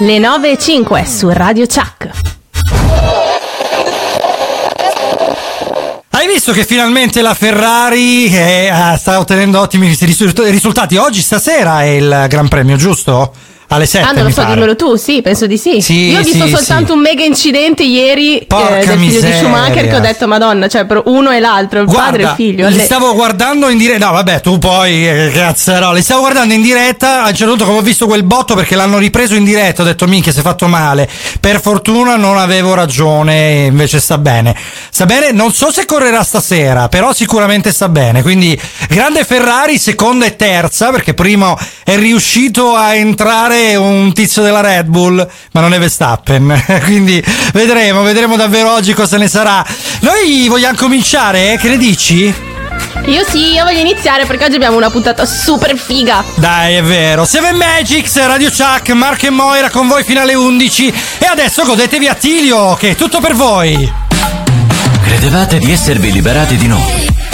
Le 9 e 5 su Radio Chuck. Hai visto che finalmente la Ferrari eh, sta ottenendo ottimi risultati? Oggi, stasera è il Gran Premio, giusto? Alle 7. Ah, non lo so, pare. dimmelo tu, sì, penso di sì. sì Io ho visto sì, soltanto sì. un mega incidente ieri eh, del figlio di Schumacher che ho detto Madonna, cioè per uno e l'altro, il Guarda, padre e il figlio. Li stavo guardando in diretta. No, vabbè, tu poi eh, cazzo, li stavo guardando in diretta. A un certo punto, come ho visto quel botto perché l'hanno ripreso in diretta, ho detto minchia, si è fatto male. Per fortuna non avevo ragione, invece sta bene. Sta bene, non so se correrà stasera, però sicuramente sta bene. Quindi, grande Ferrari, seconda e terza, perché primo è riuscito a entrare un tizio della Red Bull, ma non è Verstappen. Quindi vedremo, vedremo davvero oggi cosa ne sarà. Noi vogliamo cominciare? Che ne dici? Io sì, io voglio iniziare perché oggi abbiamo una puntata super figa. Dai, è vero. Seven Magics, Radio Chuck, Mark e Moira con voi fino alle 11. E adesso godetevi Attilio, che è tutto per voi. Credevate di esservi liberati di noi?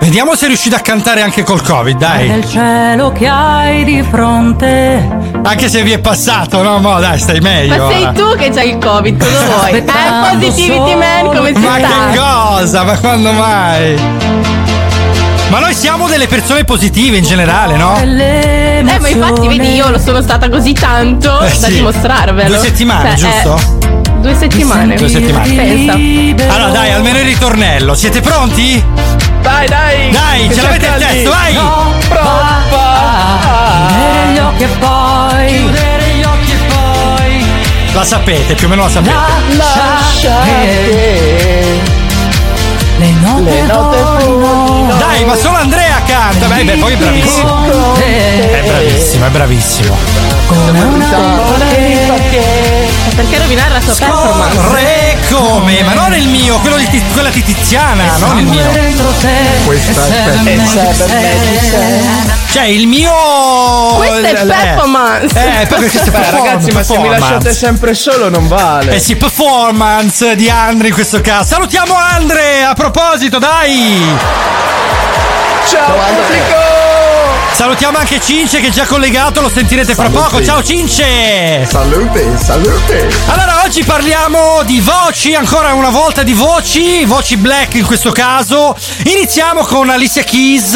Vediamo se riuscite a cantare anche col Covid, dai. Nel cielo che hai di fronte. Anche se vi è passato, no? Mo, dai, stai meglio. Ma sei ora. tu che c'hai il Covid, cosa vuoi? Eh, positivity man, come si Ma sta? che cosa? Ma quando mai? Ma noi siamo delle persone positive in generale, no? Eh, ma infatti, vedi, io lo sono stata così tanto Eh, da sì. dimostrarvelo. Due settimane, Cioè, giusto? eh, due settimane. Due settimane. Pensa. Allora, dai, almeno il ritornello. Siete pronti? Dai, dai! Dai, ce l'avete il testo, vai! No, prova! Chiudere gli occhi e poi. Chiudere gli occhi e poi. La sapete, più o meno la sapete. Lascia che le note, Le note volino. Dai, ma solo Andrea canta. Beh, beh, poi è bravissimo. È bravissimo, è bravissimo. Come una Perché rovinare la sua performance? Re come? Ma non il mio, quello di quella di Tiziana, non il mio. Questa è Set. Cioè, il mio. Questa è eh, performance. Eh, perché Beh, ragazzi, ma se mi performance. lasciate sempre solo non vale. Eh sì, performance di Andre in questo caso. Salutiamo Andre, a proposito, dai! Ciao, pubblico! Salutiamo anche Cince che è già collegato, lo sentirete fra poco. Ciao Cince! Salute, salute. Allora, oggi parliamo di voci, ancora una volta di voci, voci black in questo caso. Iniziamo con Alicia Keys,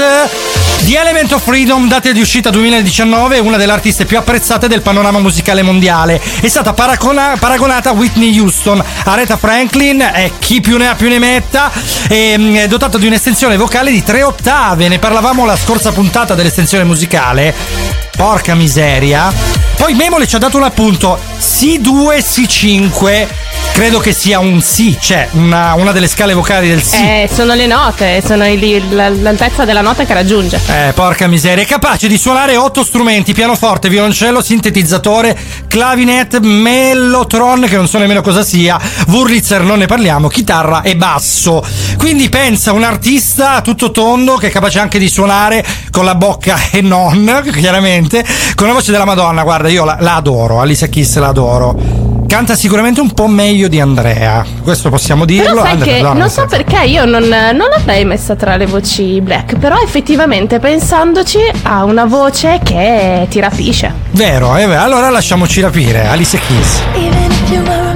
The Element of Freedom, data di uscita 2019, una delle artiste più apprezzate del panorama musicale mondiale. È stata paragona- paragonata a Whitney Houston, Aretha Franklin, e chi più ne ha più ne metta, e, è dotata di un'estensione vocale di tre ottave. Ne parlavamo la scorsa puntata dell'estensione musicale. Porca miseria. Poi Memole ci ha dato un appunto C2 C5. Credo che sia un Si, cioè una, una delle scale vocali del Si. Eh, sono le note, sono il- la- l'altezza della nota che raggiunge. Eh, porca miseria, è capace di suonare otto strumenti: pianoforte, violoncello, sintetizzatore, clavinet, mellotron, che non so nemmeno cosa sia, Wurlitzer non ne parliamo, chitarra e basso. Quindi pensa un artista tutto tondo che è capace anche di suonare con la bocca e non, chiaramente, con la voce della Madonna. Guarda, io la, la adoro, Alicia Kiss la adoro. Canta sicuramente un po' meglio di Andrea, questo possiamo dirlo. Però sai Andrea, che no, non so senso- perché io non, non l'avrei messa tra le voci black, però effettivamente pensandoci ha una voce che ti rapisce. Vero, è vero. Allora lasciamoci rapire, Alicia Keys. Even if you were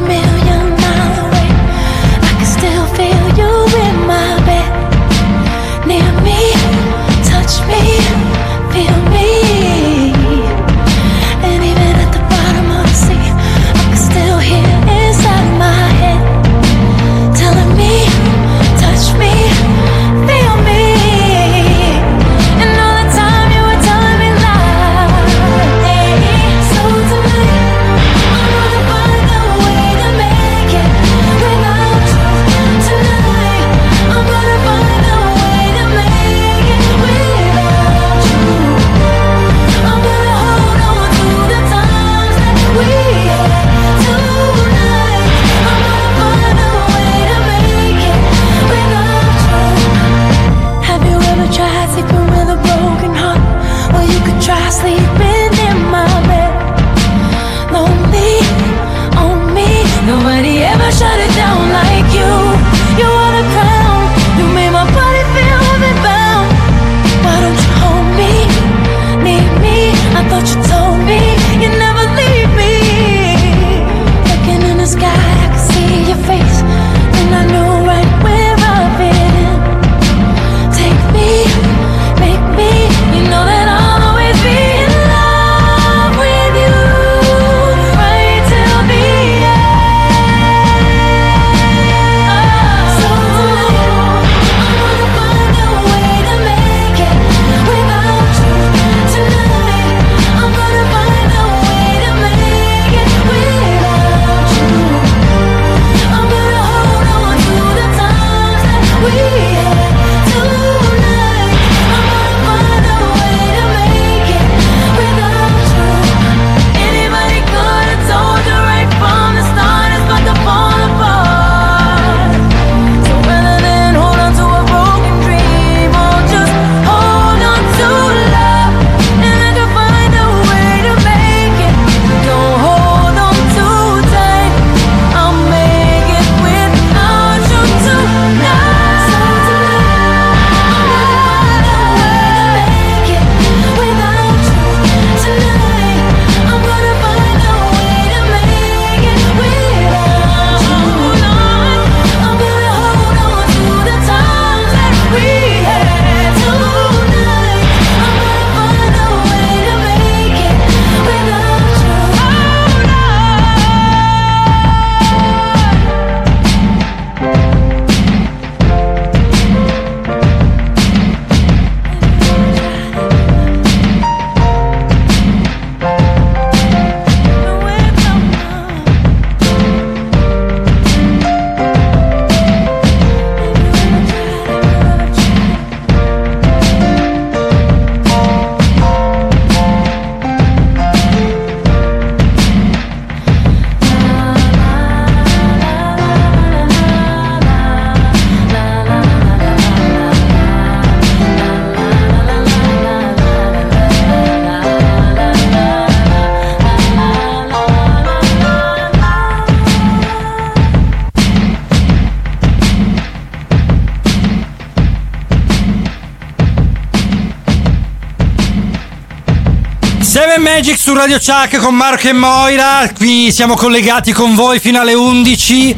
Magic su Radio Chuck con Marco e Moira. Qui siamo collegati con voi fino alle 11.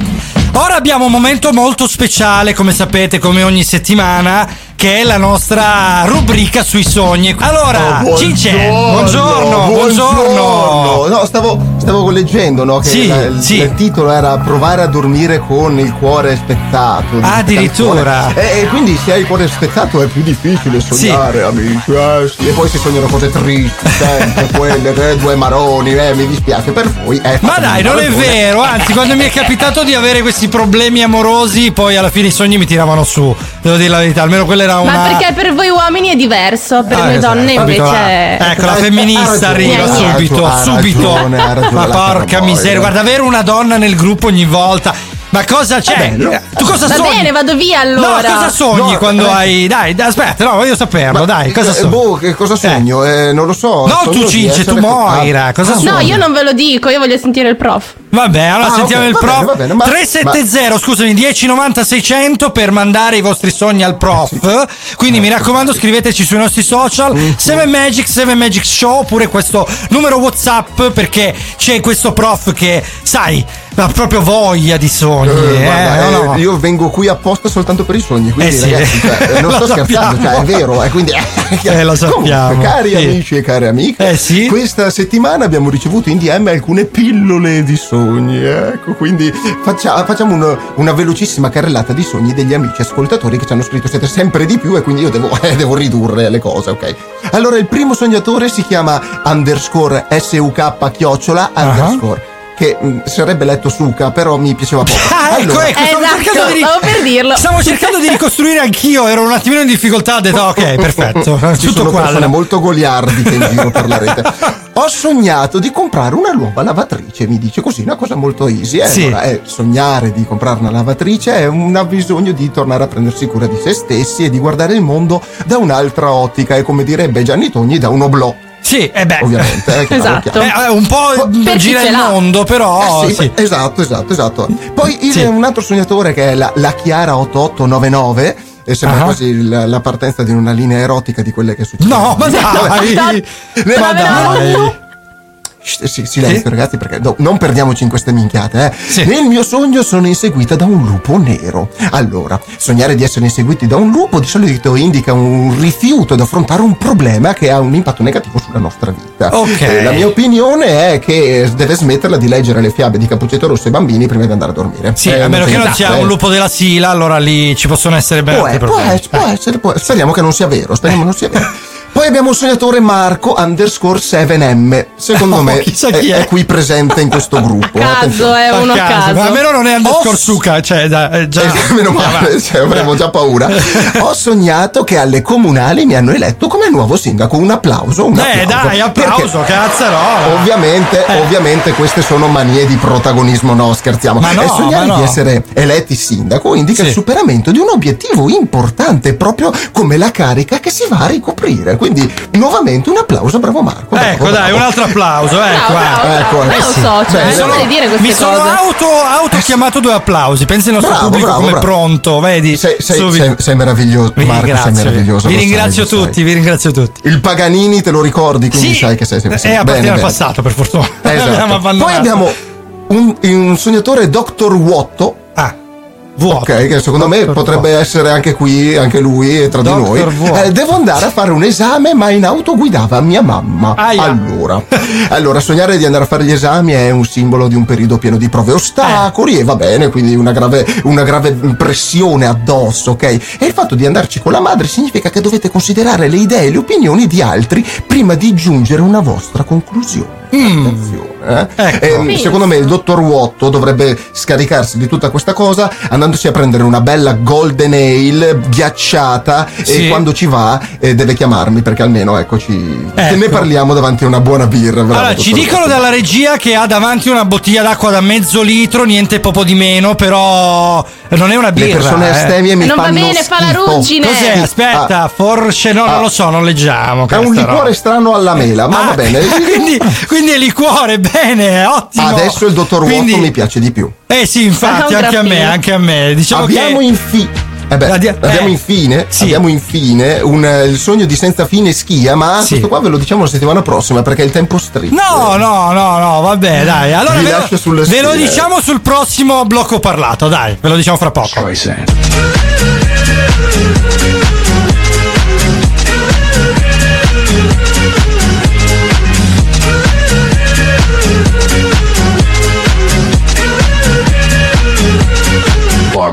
Ora abbiamo un momento molto speciale, come sapete, come ogni settimana, che è la nostra rubrica sui sogni. Allora, Oh, Cince, buongiorno, buongiorno. No, stavo, stavo leggendo, no? Che Sì, la- il, sì. il titolo era Provare a dormire con il cuore spezzato. Addirittura. E, e quindi se hai il cuore spezzato è più difficile sognare, amici. eh, sì. E poi si sognano cose tristi, sempre quelle, eh, due maroni, eh, mi dispiace per voi. eh, Ma dai, non è vero, anzi, quando mi è capitato di avere questi problemi amorosi, poi alla fine i sogni mi tiravano su. Devo dire la verità, almeno quella era una. Ma perché per voi uomini è diverso, per Ah, noi esatto, donne capito, invece. ah. Ecco, la femminista arriva subito, subito. ragione, ha ragione Ma la porca miseria, guarda, avere una donna nel gruppo ogni volta. Ma cosa c'è? bello. tu cosa Va sogni? bene, vado via allora. No, cosa sogni No, quando eh. hai. Dai, aspetta, no, voglio saperlo, Ma, dai, cosa eh, sogni? boh, che cosa sogno? Eh, non lo so. No, tu, Cince, tu Moira, Ah, cosa ah, sogni? No, io non ve lo dico, io voglio sentire il prof. Vabbè, allora Ah, sentiamo ok, il va prof. bene, va bene, ma- 370, scusami, 1090 600 per mandare i vostri sogni al prof. Quindi mi raccomando, scriveteci sui nostri social. Mm-hmm. 7 Magic, 7 Magic Show, oppure questo numero WhatsApp perché c'è questo prof che, sai, ha proprio voglia di sogni. Eh, eh, guarda, eh, no? Io vengo qui apposta soltanto per i sogni, quindi Eh sì. ragazzi, cioè, non sto scherzando, sappiamo. cioè, è vero, eh, quindi Eh, lo sappiamo. Comunque, cari Sì. amici e care amiche, Eh, sì. questa settimana abbiamo ricevuto in DM alcune pillole di sogni, ecco, quindi faccia- facciamo un- una velocissima carrellata di sogni degli amici ascoltatori che ci hanno scritto siete sempre di più e quindi io devo, eh, devo ridurre le cose, ok? Allora, il primo sognatore si chiama underscore SUK chiocciola Ah. underscore. Che mh, sarebbe letto Suka, però mi piaceva poco. Ah, ecco, Allora, ecco, stavo Esatto, cercando di stavo per dirlo. Stavo cercando di ricostruire anch'io, ero un attimino in difficoltà, ho detto ok, perfetto. Ci Tutto sono qua. persone molto goliardiche in giro per la rete. Ho sognato di comprare una nuova lavatrice, mi dice così, una cosa molto easy. Eh, Sì. allora, eh, sognare di comprare una lavatrice è un bisogno di tornare a prendersi cura di se stessi e di guardare il mondo da un'altra ottica e come direbbe Gianni Togni da un oblò, Sì, e beh. ovviamente. eh, chiaro, Esatto. Eh, un po' Per gira il mondo, però. Eh sì, sì. Esatto, esatto, esatto. Poi il- Sì. un altro sognatore che è la, la Chiara 8899. E sembra Ah. quasi la, la partenza di una linea erotica di quelle che succedono. No, ma dai! Ma dai! Sì, silenzio Sì? ragazzi perché no, non perdiamoci in queste minchiate eh. Sì. nel mio sogno sono inseguita da un lupo nero allora sognare di essere inseguiti da un lupo di solito indica un rifiuto ad affrontare un problema che ha un impatto negativo sulla nostra vita Ok. Eh, la mia opinione è che deve smetterla di leggere le fiabe di Cappuccetto Rosso ai bambini prima di andare a dormire Sì, Eh, a meno che non esatto, sia eh. un lupo della Sila, allora lì ci possono essere ben Può, altri può problemi. essere, può essere, può- speriamo che non sia vero, speriamo non sia vero. Abbiamo un sognatore Marco underscore 7M. Secondo Oh, me è, chi è. è qui presente in questo gruppo. A caso, è uno a caso. Ma almeno non è underscore Oh, suca, cioè, da, eh, già. Eh, meno male, cioè, avremo già paura. Ho sognato che alle comunali mi hanno eletto come nuovo sindaco. Un applauso. Un Eh, applauso. dai, applauso, Perché cazzarola. Ovviamente, Eh. ovviamente queste sono manie di protagonismo, no, scherziamo. Ma no, e sognare ma no. di essere eletti sindaco indica Sì. il superamento di un obiettivo importante, proprio come la carica che si va a ricoprire. Quindi, nuovamente un applauso, bravo Marco. bravo, Ecco, dai, bravo. un altro applauso, ecco. Bravo, eh. bravo, Ecco, bravo. eh, sì. so, cioè, Beh, non sono- dire queste Mi sono cose. auto, auto chiamato due applausi. Pensa il nostro Bravo, pubblico bravo, come bravo. pronto, vedi? Sei, sei- sei- sei meraviglioso, Vi Marco, sei ringrazio, meraviglioso. vi ringrazio sai. tutti, vi ringrazio tutti. Il Paganini te lo ricordi, quindi sai che sei sempre È a partire dal passato, per fortuna. Esatto. Poi abbiamo un, un sognatore Dr. Vuotto. Vuoto. Ok, che secondo me Dr. potrebbe essere anche qui, anche lui tra Dr. di noi. Vuoto. Eh, devo andare a fare un esame, ma in auto guidava mia mamma. Aia. Allora, allora, sognare di andare a fare gli esami è un simbolo di un periodo pieno di prove e ostacoli, e va bene, quindi una grave, una grave pressione addosso, ok? E il fatto di andarci con la madre significa che dovete considerare le idee e le opinioni di altri prima di giungere a una vostra conclusione. Attenzione, eh? Ecco. Ehm, Sì. secondo me il dottor Wuotto dovrebbe scaricarsi di tutta questa cosa andandosi a prendere una bella golden ale ghiacciata Sì. e quando ci va eh, deve chiamarmi perché almeno eccoci Ecco. ne parliamo davanti a una buona birra. bravo, Allora, ci dicono Wuotto. dalla regia che ha davanti una bottiglia d'acqua da mezzo litro, niente poco di meno, però non è una le birra. persone eh. astemie mi Non va fanno bene, fa la schifo. ruggine. Cos'è? Eh. Aspetta, Ah. forse no, non Ah. lo so, non leggiamo. È un liquore roba. strano alla mela, ma Ah, va bene. quindi, quindi è liquore, bene, ottimo. Adesso il dottor Quindi- Wuotto mi piace di più. Eh sì, infatti, anche a me, anche a me. Diciamo Abbiamo che. infi- Eh beh, La dia- abbiamo eh. infine, Sì. abbiamo infine un, eh, il sogno di senza fine schia, ma Sì. questo qua ve lo diciamo la settimana prossima perché il tempo stringe. No, no, no, no, vabbè, dai. Allora Vi ve lascio lo, sulle ve lo diciamo sul prossimo blocco parlato, dai, ve lo diciamo fra poco.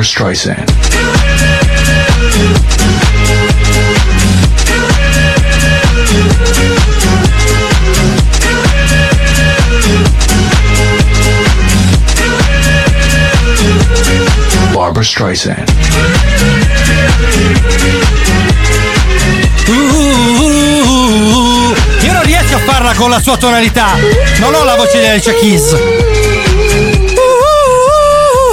Barbara Streisand. Barbara Streisand. Uh, io non riesco a farla con la sua tonalità. Non ho la voce di Alicia Keys.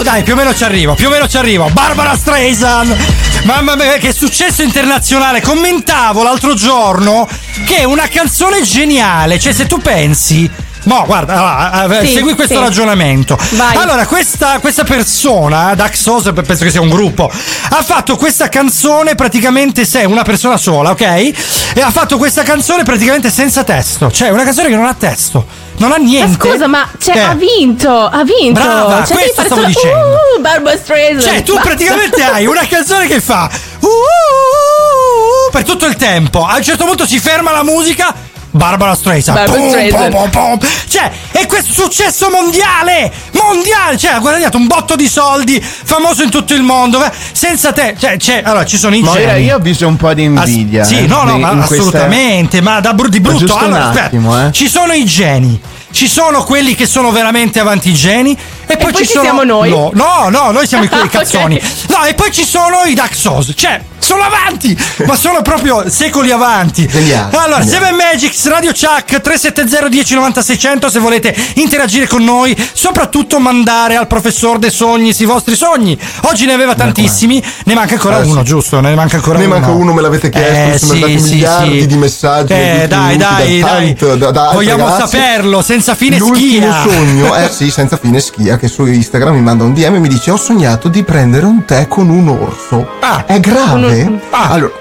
Dai, più o meno ci arrivo, più o meno ci arrivo. Barbara Streisand. Mamma mia, che successo internazionale. Commentavo l'altro giorno che è una canzone geniale. Cioè, se tu pensi. No, guarda, allora, eh, Sì, segui questo sì. ragionamento. Vai. Allora, questa, questa persona, Daxos, penso che sia un gruppo, ha fatto questa canzone praticamente se una persona sola, ok? E ha fatto questa canzone praticamente senza testo. Cioè, una canzone che non ha testo, non ha Ma niente. scusa, ma cioè, Eh. ha vinto, ha vinto. Brava, cioè, questo stavo solo, dicendo. Uh, Barbara Streisand. Cioè, tu Basta. praticamente hai una canzone che fa uh, uh, uh, per tutto il tempo. A un certo punto si ferma la musica. Barbara Streisand. Barbara Pum, Streisand. pum, pum, pum. Cioè, è questo successo mondiale! Mondiale! Cioè, ha guadagnato un botto di soldi, famoso in tutto il mondo. eh, Senza te. Cioè, c'è, allora, ci sono i geni. io ho visto un po' di invidia. Ass- sì, eh, no, no, ma questa- assolutamente, ma da bru- di brutto. allora, aspetta, attimo, eh. ci sono i geni. Ci sono quelli che sono veramente avanti i geni e poi, poi ci ci sono siamo noi. No, no, no, noi siamo i quelli Ok. cazzoni. No, e poi ci sono i Daxos. Cioè, sono avanti, ma sono proprio secoli avanti. Geniali, Allora, geniali. Seven Magics, Radio Chuck 370 1090 600 se volete interagire con noi, soprattutto mandare al professor dei sogni i vostri sogni. Oggi ne aveva tantissimi, ne manca ancora Eh, uno, sì. giusto? Ne manca ancora Ne uno. manca uno, me l'avete chiesto, Eh, mi sono sì, arrivati sì, miliardi sì. di messaggi Eh, dai, dai, da dai. da- da Vogliamo ragazzi. saperlo, senza fine L'ultimo schia. sogno, eh sì, senza fine schia, che su Instagram mi manda un DM e mi dice: Ho sognato di prendere un tè con un orso. Ah. È grave? Allora,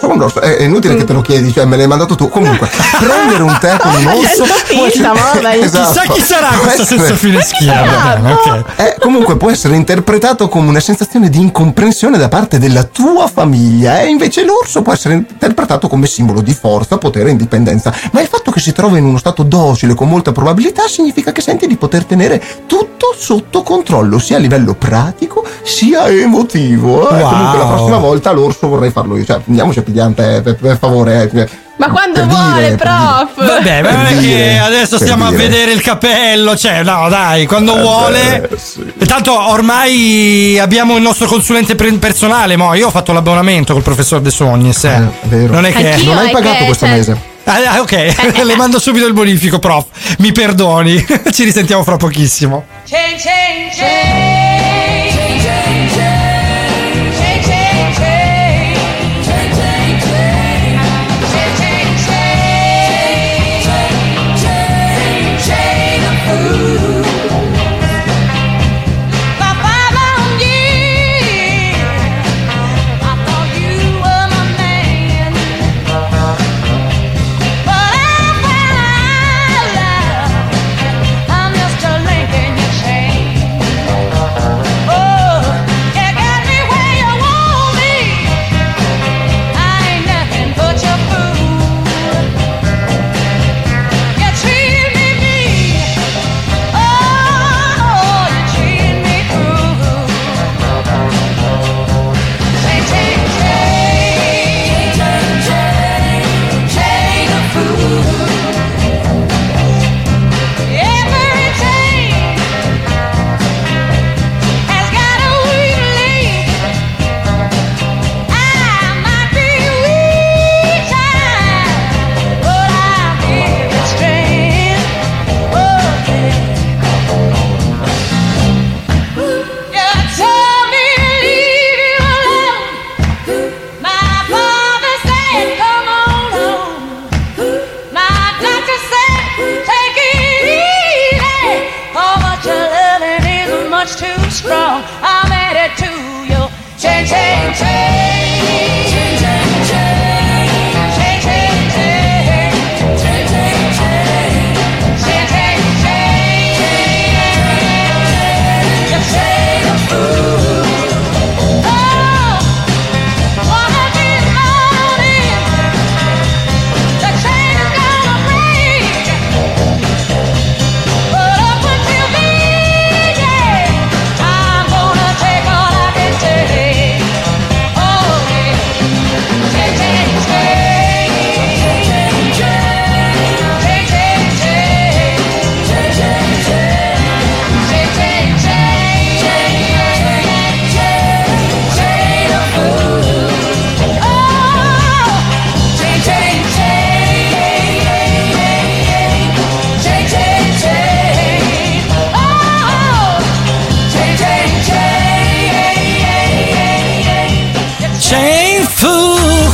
con un orso. È, è inutile che te lo chiedi, cioè me l'hai mandato tu. Comunque, prendere un tè con un orso. È finta, vabbè. Esatto. Chissà chi sarà questo essere- senza fine schia. Va bene, ok. Eh, comunque può essere interpretato come una sensazione di incomprensione da parte della tua famiglia e invece l'orso può essere interpretato come simbolo di forza, potere e indipendenza. Ma il fatto che si trova in uno stato docile con molta probabilità significa che senti di poter tenere tutto sotto controllo, sia a livello pratico sia emotivo. Eh, Wow. Comunque la prossima volta l'orso vorrei farlo io, cioè andiamoci a un tè, per, per favore. eh. Ma quando Per vuole, dire, per prof. Vabbè, ma non è Per che dire, adesso per stiamo a dire. vedere il capello, cioè, no, dai, quando vuole. beh, sì. E Tanto ormai abbiamo il nostro consulente personale, mo. Io ho fatto l'abbonamento col professor De Sognis. eh. Eh, vero. Non è che. Anch'io, Non hai pagato che, questo cioè, mese. Ah, ah, ok, le mando subito il bonifico, prof. Mi perdoni. Ci risentiamo fra pochissimo. Change, change, change.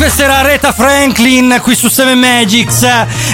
Questa era Reta Franklin qui su Seven Magics.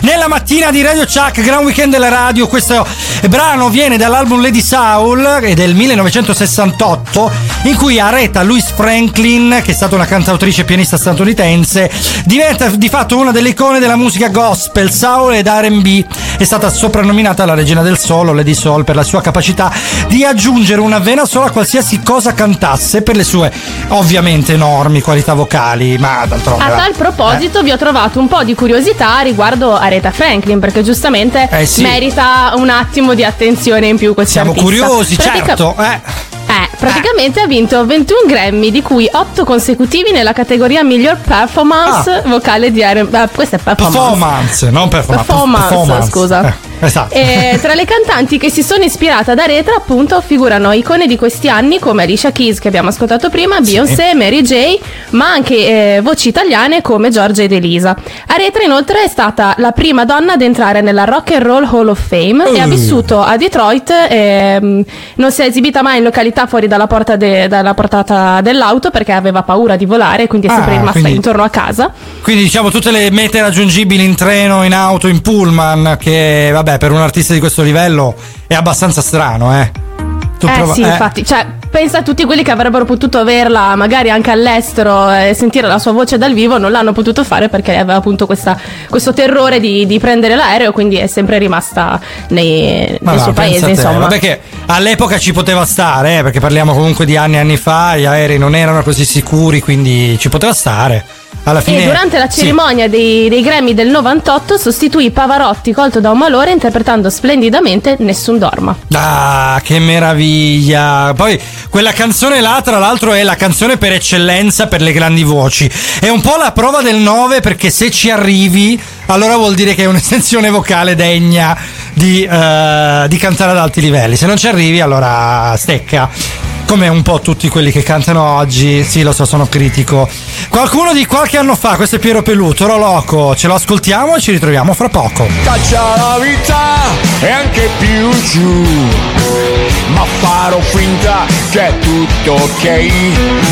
Nella mattina di Radio Chuck, Gran Weekend della radio, questo brano viene dall'album Lady Soul è del 1968 in cui Aretha Louise Franklin, che è stata una cantautrice e pianista statunitense, diventa di fatto una delle icone della musica gospel, soul ed R&B. È stata soprannominata la regina del solo, Lady Soul, per la sua capacità di aggiungere una vena sola a qualsiasi cosa cantasse per le sue ovviamente enormi qualità vocali, ma d'altronde A tal proposito vi ho trovato un po' di curiosità riguardo Aretha Franklin perché giustamente Eh sì. merita un attimo di attenzione in più questa Siamo curiosi, certo. Eh. Eh, praticamente ha vinto 21 Grammy, di cui 8 consecutivi nella categoria miglior performance vocale di R&B. Ah, questa è performance. Performance, non performance. Performance, scusa. Eh, esatto. E tra le cantanti che si sono ispirate ad Aretha, appunto, figurano icone di questi anni come Alicia Keys, che abbiamo ascoltato prima, Beyoncé, Mary J., ma anche eh, voci italiane come Giorgia ed Elisa. Aretha, inoltre, è stata la prima donna ad entrare nella Rock and Roll Hall of Fame e ha Uh. vissuto a Detroit. ehm, non si è esibita mai in località fuori dalla, porta de- dalla portata dell'auto perché aveva paura di volare, quindi è Ah, sempre rimasta quindi- intorno a casa. Quindi diciamo tutte le mete raggiungibili in treno, in auto, in pullman, che vabbè per un artista di questo livello è abbastanza strano, eh. Tu eh prova- sì, eh. infatti, cioè, pensa a tutti quelli che avrebbero potuto averla magari anche all'estero e sentire la sua voce dal vivo, non l'hanno potuto fare perché aveva appunto questa- questo terrore di, di prendere l'aereo, quindi è sempre rimasta nei- nel suo paese, insomma. Vabbè che all'epoca ci poteva stare, eh, perché parliamo comunque di anni e anni fa, gli aerei non erano così sicuri, quindi ci poteva stare. Alla fine E durante la sì. cerimonia dei, dei Grammy del 98 sostituì Pavarotti colto da un malore interpretando splendidamente Nessun Dorma. Ah, che meraviglia! Poi quella canzone là, tra l'altro, è la canzone per eccellenza per le grandi voci. È un po' la prova del 9 perché se ci arrivi, allora vuol dire che è un'estensione vocale degna di, eh, di cantare ad alti livelli. Se non ci arrivi, allora stecca. Come un po' tutti quelli che cantano oggi, sì, lo so, sono critico. Qualcuno di qualche anno fa, questo è Piero Peluto, Oro Loco, ce lo ascoltiamo e ci ritroviamo fra poco. Caccia la vita e anche più giù Ma farò finta che è tutto ok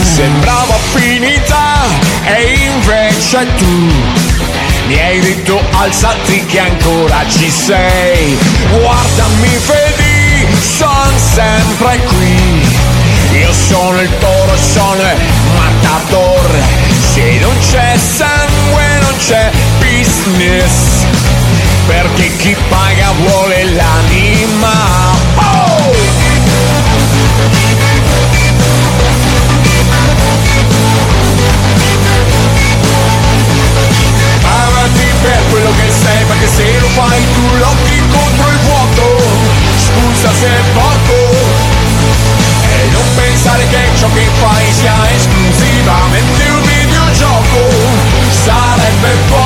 Sembrava finita e invece tu Mi hai detto alzati che ancora ci sei Guardami vedi, son sempre qui io sono il toro, sono il matador. Se non c'è sangue non c'è business. Perché chi paga vuole l'anima. Oh! Avanti per quello che sei Perché se lo fai tu lotti contro il vuoto. Scusa se e pensare che ciò che fai sia esclusivamente un videogioco Sarebbe poco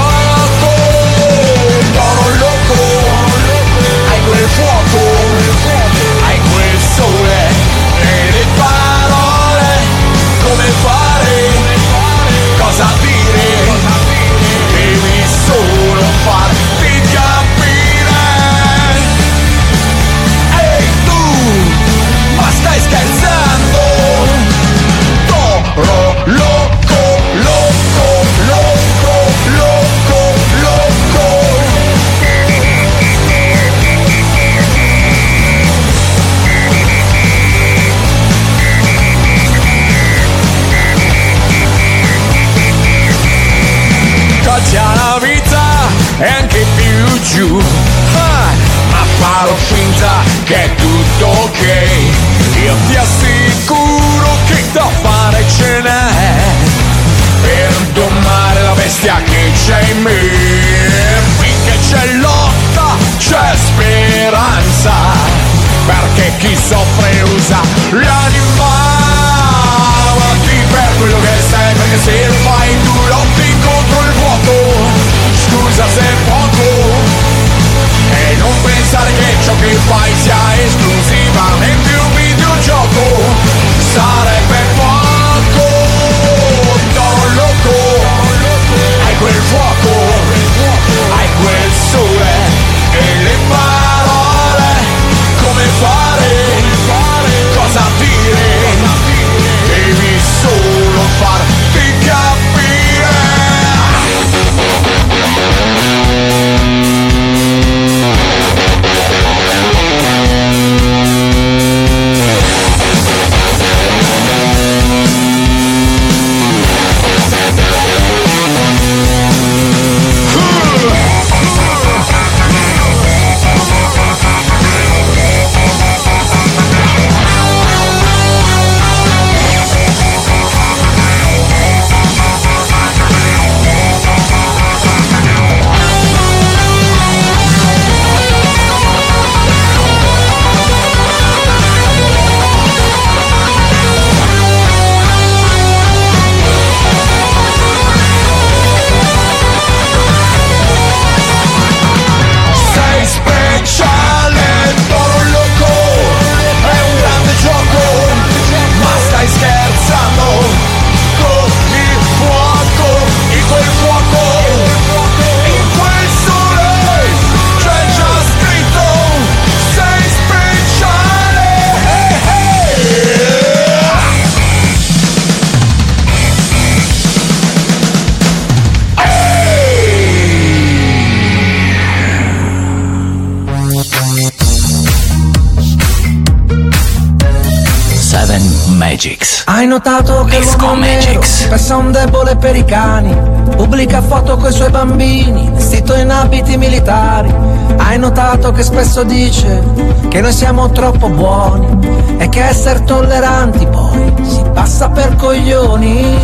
Debole per i cani Pubblica foto coi suoi bambini Vestito in abiti militari Hai notato che spesso dice Che noi siamo troppo buoni E che essere tolleranti poi Si passa per coglioni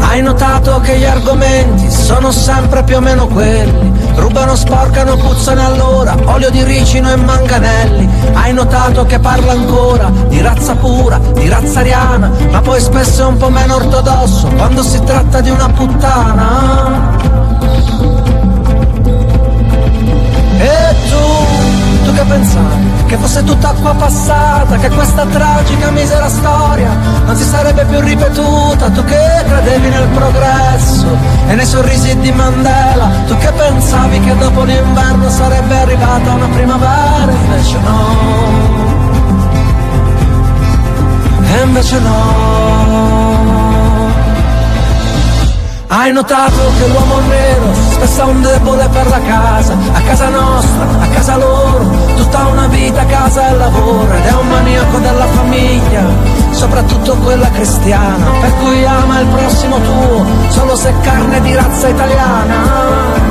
Hai notato che gli argomenti sono sempre più o meno quelli? Rubano, sporcano, puzzano allora, olio di ricino e manganelli. Hai notato che parla ancora di razza pura, di razza ariana, ma poi spesso è un po' meno ortodosso quando si tratta di una puttana. E tu, tu che pensavi? Che fosse tutta acqua passata, che questa tragica misera storia non si sarebbe più ripetuta, tu che credevi nel progresso e nei sorrisi di Mandela, tu che pensavi che dopo l'inverno sarebbe arrivata una primavera, invece no. E invece no. Hai notato che l'uomo nero spesso è un debole per la casa, a casa nostra, a casa loro, tutta una vita casa e lavoro ed è un maniaco della famiglia, soprattutto quella cristiana, per cui ama il prossimo tuo, solo se carne di razza italiana.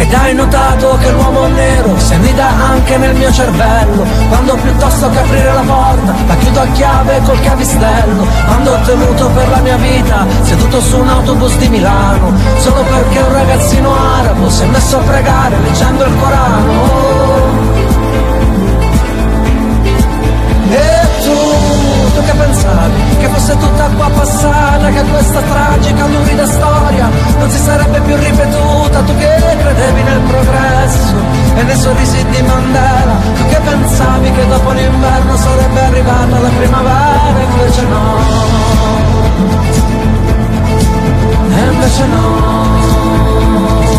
Ed hai notato che l'uomo nero si annida anche nel mio cervello Quando piuttosto che aprire la porta la chiudo a chiave col cavistello. Quando ho tenuto per la mia vita seduto su un autobus di Milano Solo perché un ragazzino arabo si è messo a pregare leggendo il Corano tu che pensavi? Che fosse tutta acqua passata, che questa tragica, lurida storia non si sarebbe più ripetuta, tu che credevi nel progresso e nei sorrisi di Mandela, tu che pensavi che dopo l'inverno sarebbe arrivata la primavera, invece no. E invece no.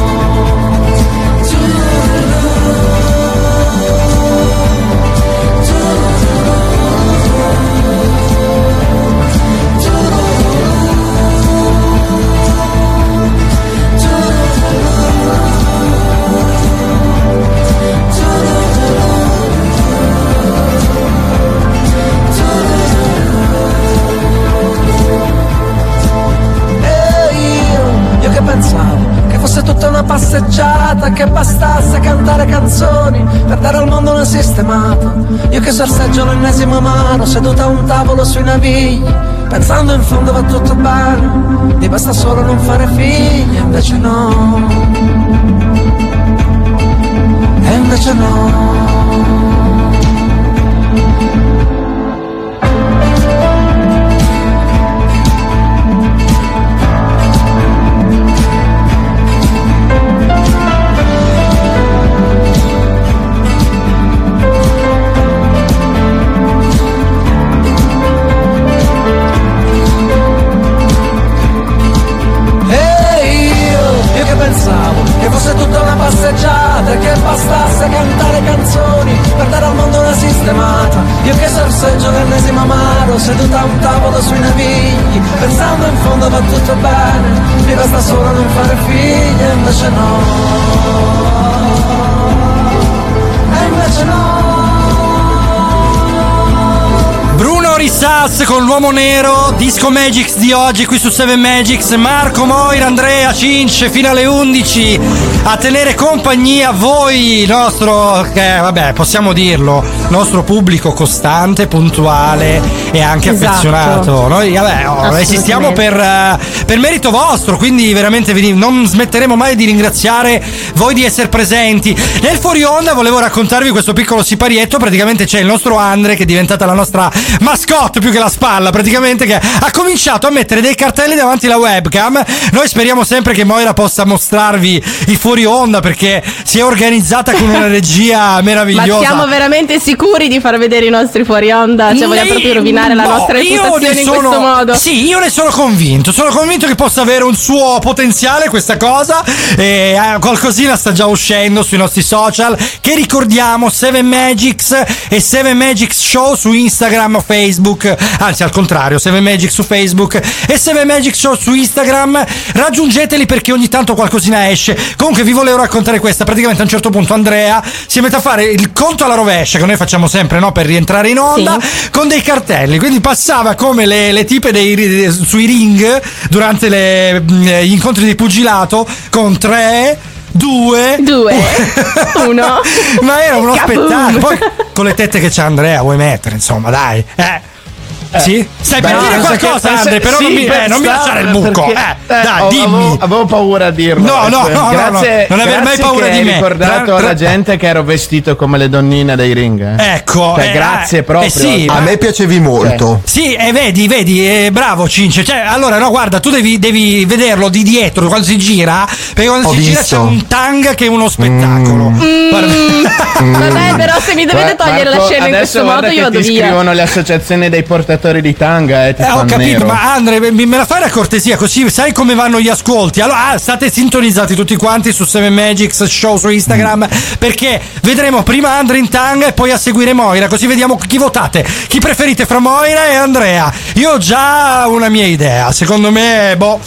Passeggiata, che bastasse cantare canzoni per dare al mondo una sistemata. Io che sorseggio l'ennesimo amaro, seduta a un tavolo sui navigli, pensando in fondo va tutto bene, mi basta solo non fare figli, invece no. E invece no. Figli, e Rissaz con l'uomo nero, Disco Magics di oggi qui su 7 Magics, Marco Moira, Andrea Cince fino alle 11 a tenere compagnia a voi, nostro, che vabbè possiamo dirlo, nostro pubblico costante, puntuale e anche Esatto. affezionato. Noi vabbè, oh, esistiamo per, eh, per merito vostro, quindi veramente vi- non smetteremo mai di ringraziare voi di essere presenti. Nel fuori onda volevo raccontarvi questo piccolo siparietto, praticamente c'è il nostro Andre che è diventata la nostra mascotte più che la spalla, praticamente che ha cominciato a mettere dei cartelli davanti alla webcam. Noi speriamo sempre che Moira possa mostrarvi i fuori onda perché si è organizzata con una regia Ma meravigliosa. siamo veramente sicuri di far vedere i nostri fuori onda? Cioè, vogliamo proprio rovinare la no, nostra io reputazione ne in sono- questo modo? Sì, io ne sono convinto. Sono convinto che possa avere un suo potenziale questa cosa. E eh, qualcosina sta già uscendo sui nostri social. Che ricordiamo: 7 Magics e 7 Magics Show su Instagram o Facebook. Anzi, al contrario, 7 Magics su Facebook e 7 Magic Show su Instagram. Raggiungeteli perché ogni tanto qualcosina esce. Comunque, vi volevo raccontare questa. Praticamente a un certo punto Andrea si mette a fare il conto alla rovescia, che noi facciamo sempre no, per rientrare in onda, con dei cartelli. Quindi passava come le, le tipe dei, ri- sui ring durante le- mh, gli incontri di pugilato con tre. Due, Due. Uno. Ma era uno Kaboom. spettacolo. Poi con le tette che c'ha Andrea, vuoi mettere, insomma, dai. Eh. Sì? Stai per dire qualcosa, che- Andre, però sì, non mi, per eh, non mi lasciare il mucco. perché- Eh, dai, avevo- dimmi. Avevo paura a dirlo. No, no, no, no, grazie, no, non aver mai paura di hai me. ricordato Tra- alla gente che ero vestito come le donnine dei ring. eh. Ecco, Cioè, eh, grazie eh, proprio. eh sì, A me piacevi molto. Sì, e vedi, vedi, eh, bravo Cince. Cioè, allora, no, guarda, tu devi, devi vederlo di dietro quando si gira. Perché quando Ho si gira visto. c'è un tang che è uno spettacolo. Guarda- Vabbè, però se mi dovete togliere la scena in questo modo io vado ti via. scrivono le associazioni dei portatori di tanga e ti Eh, ho capito, nero. ma Andre, me me la fai la cortesia così sai come vanno gli ascolti. Allora, ah, state sintonizzati tutti quanti su 7 Magics Show su Instagram perché vedremo prima Andre in tanga e poi a seguire Moira, così vediamo chi votate. Chi preferite fra Moira e Andrea? Io ho già una mia idea, secondo me, boh.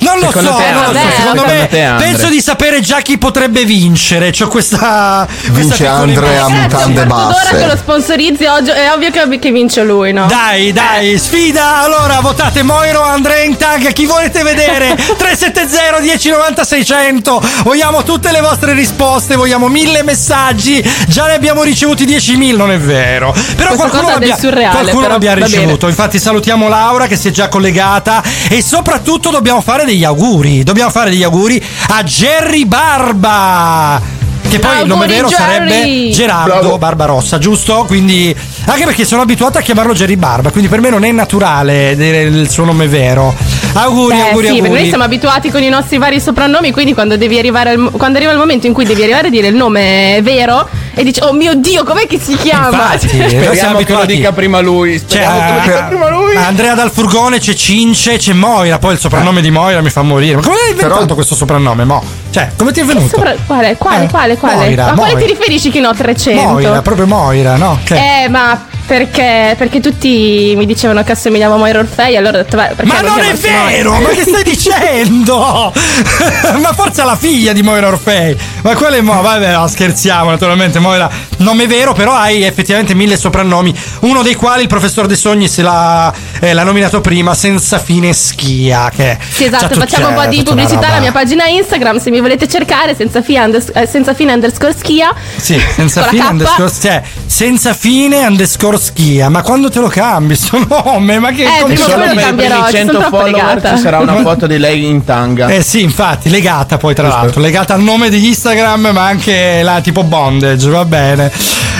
Non lo Secondo so, te, non lo so, secondo Secondo me te, penso di sapere già chi potrebbe vincere. C'ho questa, questa Vince piccola Andrea mutande quarto d'ora che lo basse. sponsorizzi oggi è ovvio che, che vince lui, no? Dai, dai, sfida! Allora votate Moiro Andrea in tag. Chi volete vedere? 370 1090 600. Vogliamo tutte le vostre risposte. Vogliamo mille messaggi. Già ne abbiamo ricevuti 10.000. Non è vero. Però Questa qualcuno l'abbia, surreale, qualcuno però l'abbia ricevuto. Infatti, salutiamo Laura che si è già collegata. E soprattutto dobbiamo fare degli auguri. Dobbiamo fare degli auguri a Jerry Barba. Che poi il nome vero Jerry! sarebbe Gerardo Bravo. Barbarossa, giusto? Quindi anche perché sono abituato a chiamarlo Jerry Barba, quindi per me non è naturale dire il suo nome vero. Auguri, Eh, auguri, sì, perché auguri. noi siamo abituati con i nostri vari soprannomi, quindi quando devi arrivare al quando arriva il momento in cui devi arrivare a dire il nome vero e dici "Oh mio Dio, com'è che si chiama?" Infatti, noi siamo Speriamo che lo abituati. dica prima lui. Speriamo che lo dica prima lui. Andrea dal Furgone, c'è Cince, c'è Moira. Poi il soprannome di Moira mi fa morire. Ma come hai inventato Però- questo soprannome, Mo? Cioè, come ti è venuto? Sopra- quale, quale, Eh, quale, quale? Moira, a quale Moira. ti riferisci che no 300? Moira, proprio Moira, no? Che- Eh, ma perché, perché tutti mi dicevano che assomigliavo a Moira Orfei, allora ho detto, beh, perché Ma non è chiamarsi Moira? vero! Ma che stai dicendo? ma forse la figlia di Moira Orfei. Ma quella è Mo. Vabbè, no, scherziamo, naturalmente. Moira, nome vero, però hai effettivamente mille soprannomi. Uno dei quali il professor De Sogni se l'ha, eh, l'ha nominato prima, senza fine schia. Che Sì, esatto, facciamo un po' c'è di pubblicità alla mia pagina Instagram, se mi volete cercare, senza, fine unders- eh, senza fine underscore schia. Sì, senza Con la fine underscore, cioè, senza fine underscore schia. Ma quando te lo cambi sto nome? Ma che Eh, come prima o sono poi lo per i cambierò, primi ci 100 sono troppo follower ci sarà una foto di lei in tanga. Eh sì, infatti, legata poi tra l'altro, legata al nome di Instagram, ma anche la tipo bondage, va bene.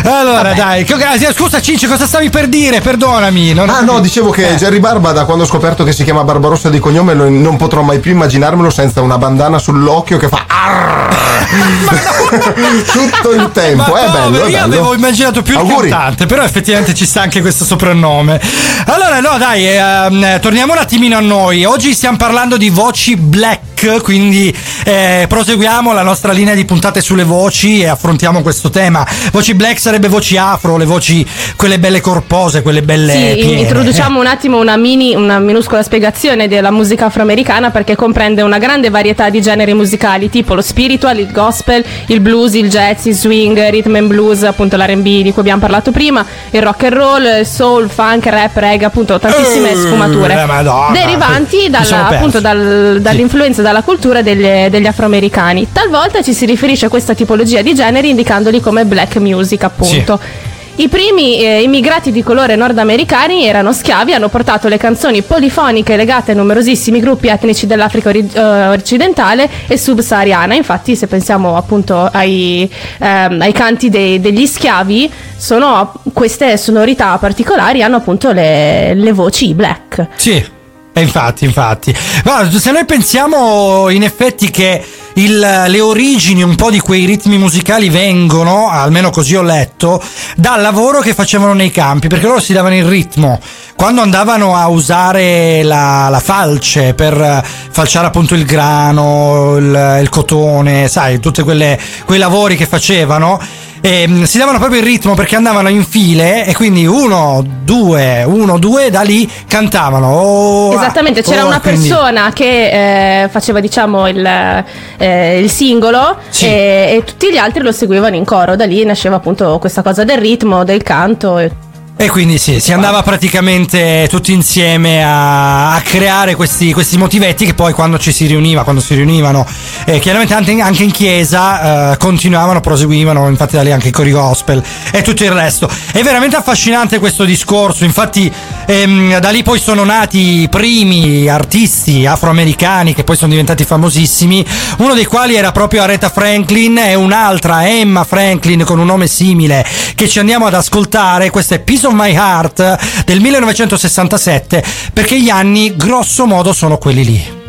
Allora, dai, che- ah, scusa Cinci, cosa stavi per dire? Perdonami. Ah no, dicevo che Eh. Jerry Barba da quando ho scoperto che si chiama Barbarossa di cognome non potrò mai più immaginarmelo senza una bandana sull'occhio che fa tutto il tempo. Ma È no, bello, è io bello. avevo immaginato più Auguri. il cantante, però effettivamente ci sta anche questo soprannome. Allora, no, dai, ehm, torniamo un attimino a noi. Oggi stiamo parlando di voci black, quindi eh, proseguiamo la nostra linea di puntate sulle voci e affrontiamo questo tema. Voci black sarebbe voci afro, le voci quelle belle corpose, quelle belle Sì, piene. introduciamo un attimo una mini, una minuscola spiegazione della musica afroamericana perché comprende una grande varietà di generi musicali tipo lo spiritual, il gospel, il blues, il jazz, il swing, rhythm and blues, appunto l'R&B di cui abbiamo parlato prima, il rock and roll, soul, funk, rap, reggae, appunto tantissime Eh, sfumature derivanti dalla- appunto dal- dall'influenza e dalla cultura delle- degli afroamericani. Talvolta ci si riferisce a questa tipologia di generi indicandoli come black music appunto. I primi eh, immigrati di colore nordamericani erano schiavi, hanno portato le canzoni polifoniche legate a numerosissimi gruppi etnici dell'Africa ori- eh, occidentale e subsahariana. Infatti, se pensiamo appunto ai, ehm, ai canti dei- degli schiavi, sono queste sonorità particolari hanno appunto le, le voci black. Sì, infatti, infatti. Guarda, se noi pensiamo in effetti che il- le origini un po' di quei ritmi musicali vengono, almeno così ho letto, dal lavoro che facevano nei campi, perché loro si davano il ritmo. Quando andavano a usare la, la falce per eh, falciare appunto il grano, il, il cotone, sai, tutti quei lavori che facevano, e, mm, si davano proprio il ritmo perché andavano in file e quindi uno, due, uno, due, da lì cantavano. Oh, Esattamente, c'era oh, una quindi- persona che eh, faceva diciamo il, eh, il singolo Sì. e, e tutti gli altri lo seguivano in coro, da lì nasceva appunto questa cosa del ritmo, del canto. e- E quindi sì, si andava praticamente tutti insieme a, a creare questi, questi motivetti che poi quando ci si riuniva, quando si riunivano, eh, chiaramente anche, anche in chiesa, eh, continuavano, proseguivano, infatti da lì anche i cori gospel e tutto il resto. È veramente affascinante questo discorso, infatti ehm, da lì poi sono nati i primi artisti afroamericani che poi sono diventati famosissimi, uno dei quali era proprio Aretha Franklin e un'altra Emma Franklin con un nome simile che ci andiamo ad ascoltare, questa è Peace of My Heart del 1967 perché gli anni grosso modo sono quelli lì.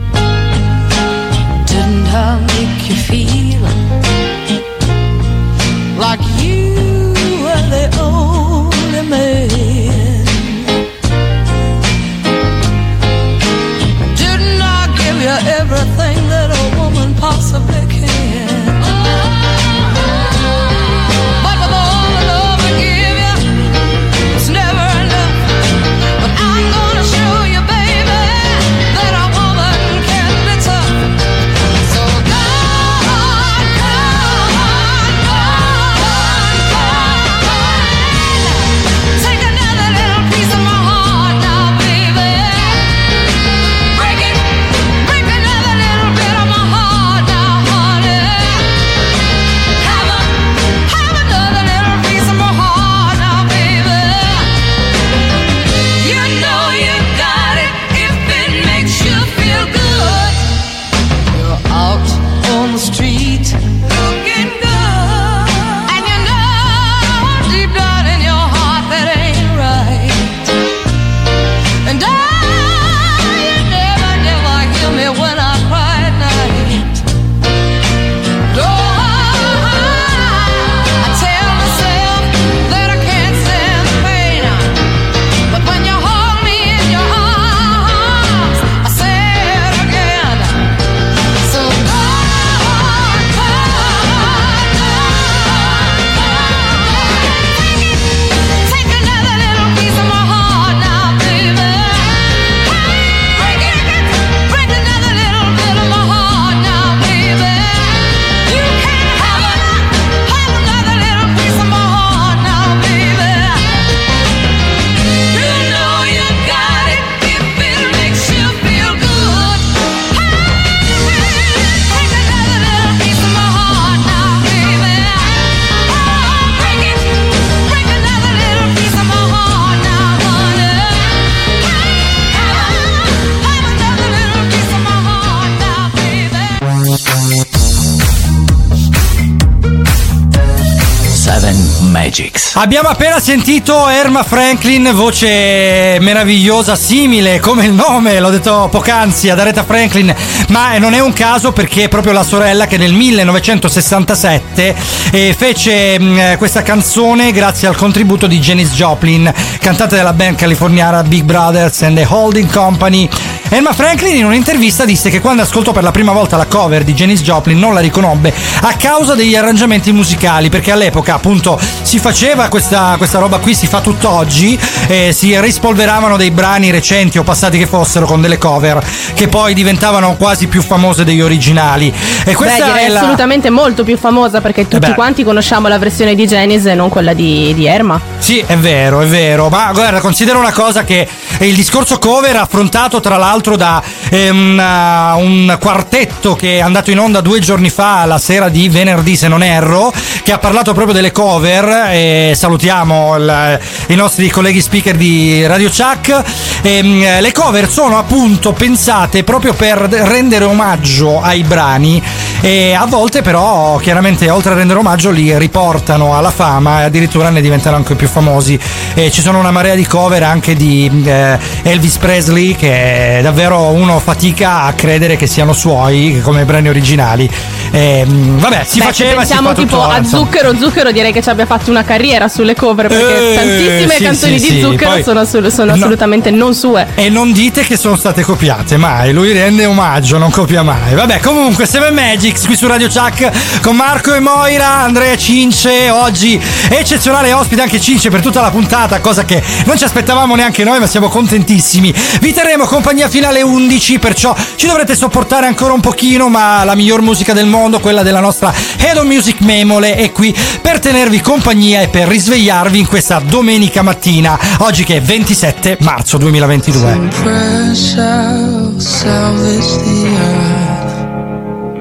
Abbiamo appena sentito Erma Franklin, voce meravigliosa, simile come il nome, l'ho detto poc'anzi ad Aretha Franklin, ma non è un caso perché è proprio la sorella che nel 1967 eh, fece mh, questa canzone grazie al contributo di Janis Joplin, cantante della band californiana Big Brothers and the Holding Company. Erma Franklin in un'intervista disse che quando ascoltò per la prima volta la cover di Janis Joplin non la riconobbe a causa degli arrangiamenti musicali, perché all'epoca appunto si faceva questa, questa roba qui, si fa tutt'oggi, eh, si rispolveravano dei brani recenti o passati che fossero con delle cover che poi diventavano quasi più famose degli originali. E Beh, questa direi è la... assolutamente molto più famosa perché tutti beh. quanti conosciamo la versione di Genesis e non quella di, di Erma. Sì, è vero, è vero. Ma guarda, considera una cosa che il discorso cover affrontato tra l'altro da ehm, uh, un quartetto che è andato in onda due giorni fa, la sera di venerdì se non erro, che ha parlato proprio delle cover. E salutiamo il- i nostri colleghi speaker di Radio Chuck. Ehm, le cover sono appunto pensate proprio per rendere omaggio ai brani e a volte però chiaramente oltre a rendere omaggio li riportano alla fama e addirittura ne diventano anche più famosi e ci sono una marea di cover anche di eh, Elvis Presley che davvero uno fatica a credere che siano suoi come brani originali Ehm, vabbè si Beh, faceva se si pensiamo fa tipo tuttora, a. Zucchero, Zucchero direi che ci abbia fatto una carriera sulle cover perché Eh, tantissime sì, canzoni sì, di sì, Zucchero poi- sono, assolut- sono No. assolutamente non sue. E non dite che sono state copiate mai, lui rende omaggio, non copia mai. Vabbè, comunque, Seven Magics qui su Radio Chuck con Marco e Moira, Andrea Cince. Oggi eccezionale ospite anche Cince per tutta la puntata, cosa che non ci aspettavamo neanche noi, ma siamo contentissimi. Vi terremo compagnia fino alle 11, perciò ci dovrete sopportare ancora un pochino, ma la miglior musica del mondo, quella della nostra Head Music Memole, è qui per tenervi compagnia e per risvegliarvi in questa domenica mattina, oggi che è 27 marzo 2022. shall salvage the earth.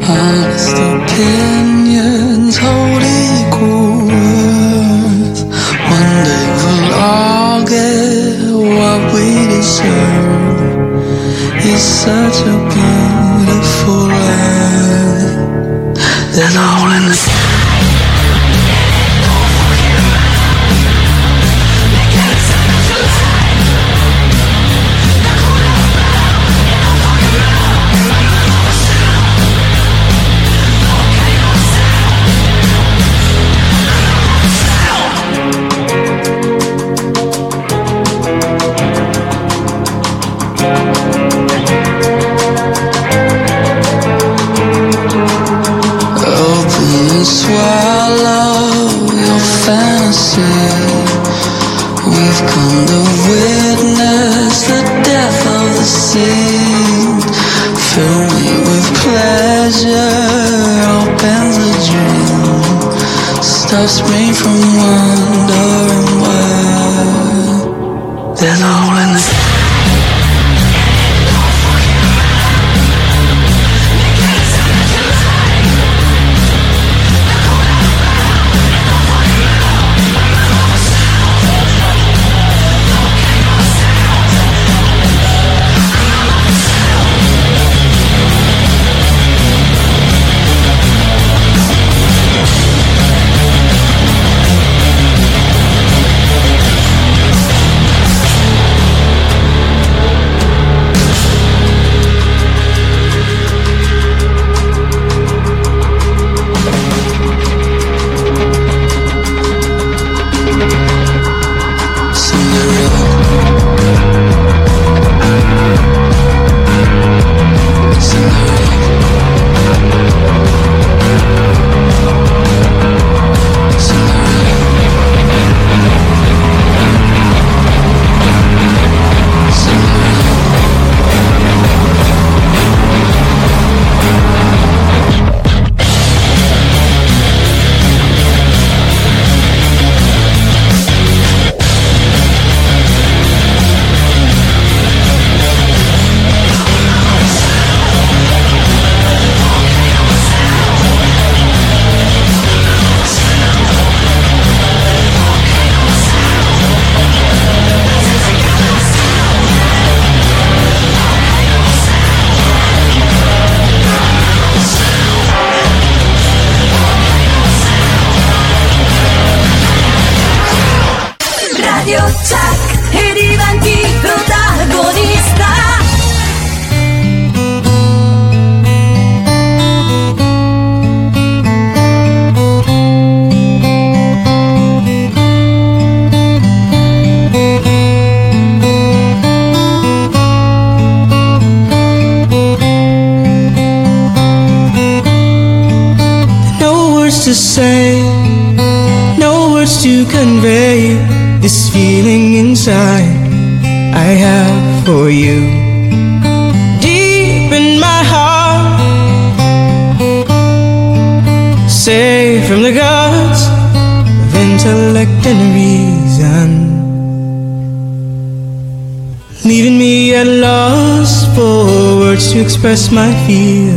Honest opinions hold equal what we deserve. It's such a beautiful land. There's only Open express my feelings.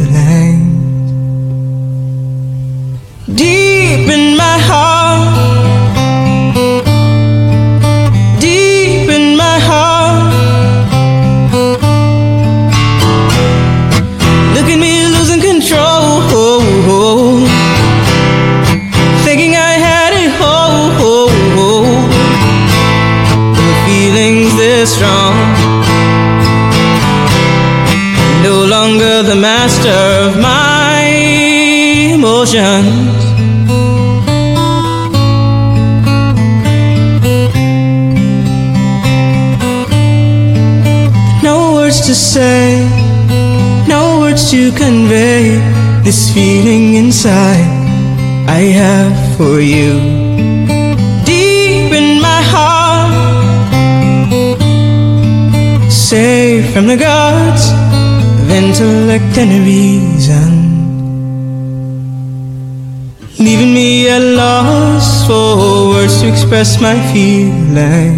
My feeling.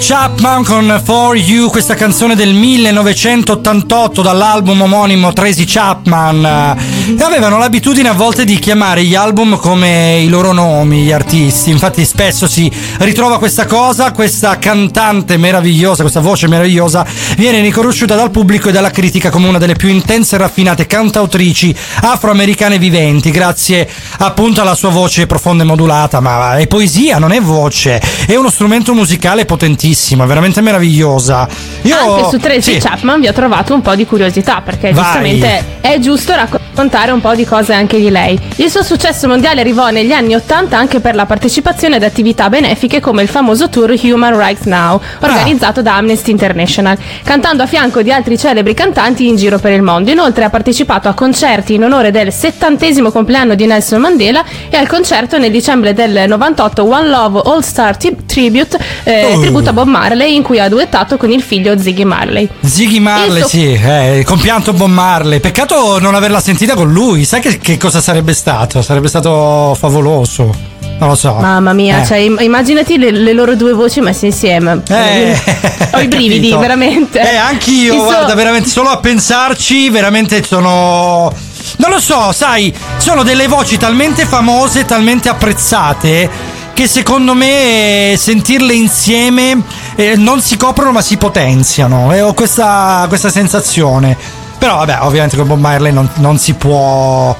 Chapman con For You, questa canzone del 1988 dall'album omonimo Tracy Chapman. E avevano l'abitudine a volte di chiamare gli album come i loro nomi, gli artisti. Infatti spesso si ritrova questa cosa, questa cantante meravigliosa, questa voce meravigliosa viene riconosciuta dal pubblico e dalla critica come una delle più intense e raffinate cantautrici afroamericane viventi, grazie appunto alla sua voce profonda e modulata, ma è poesia, non è voce, è uno strumento musicale potentissimo, è veramente meravigliosa. Io Anche su Tracy sì. Chapman vi ho trovato un po' di curiosità perché Vai. giustamente è giusto raccontare un po' di cose anche di lei. Il suo successo mondiale arrivò negli anni 80 anche per la partecipazione ad attività benefiche come il famoso tour Human Rights Now, organizzato da Amnesty International, cantando a fianco di altri celebri cantanti in giro per il mondo. Inoltre ha partecipato a concerti in onore del settantesimo compleanno di Nelson Mandela e al concerto nel dicembre del 98 One Love All Star Ti- Tribute, eh, Oh. tributo a Bob Marley, in cui ha duettato con il figlio Ziggy Marley. Ziggy Marley, suo- sì, eh, compianto Bob Marley. Peccato non averla sentita con lui. Sai che, che cosa sarebbe stato? Sarebbe stato favoloso. Non lo so. Mamma mia, Eh. cioè, im- immaginati le, le loro due voci messe insieme. Eh, Ho i brividi, capito. veramente. Eh, anch'io, suo- guarda, veramente solo a pensarci, veramente sono. Non lo so, sai, sono delle voci talmente famose, talmente apprezzate. Che secondo me eh, sentirle insieme eh, non si coprono ma si potenziano. E ho questa, questa sensazione. Però, vabbè, ovviamente con Bob Marley non, non si può.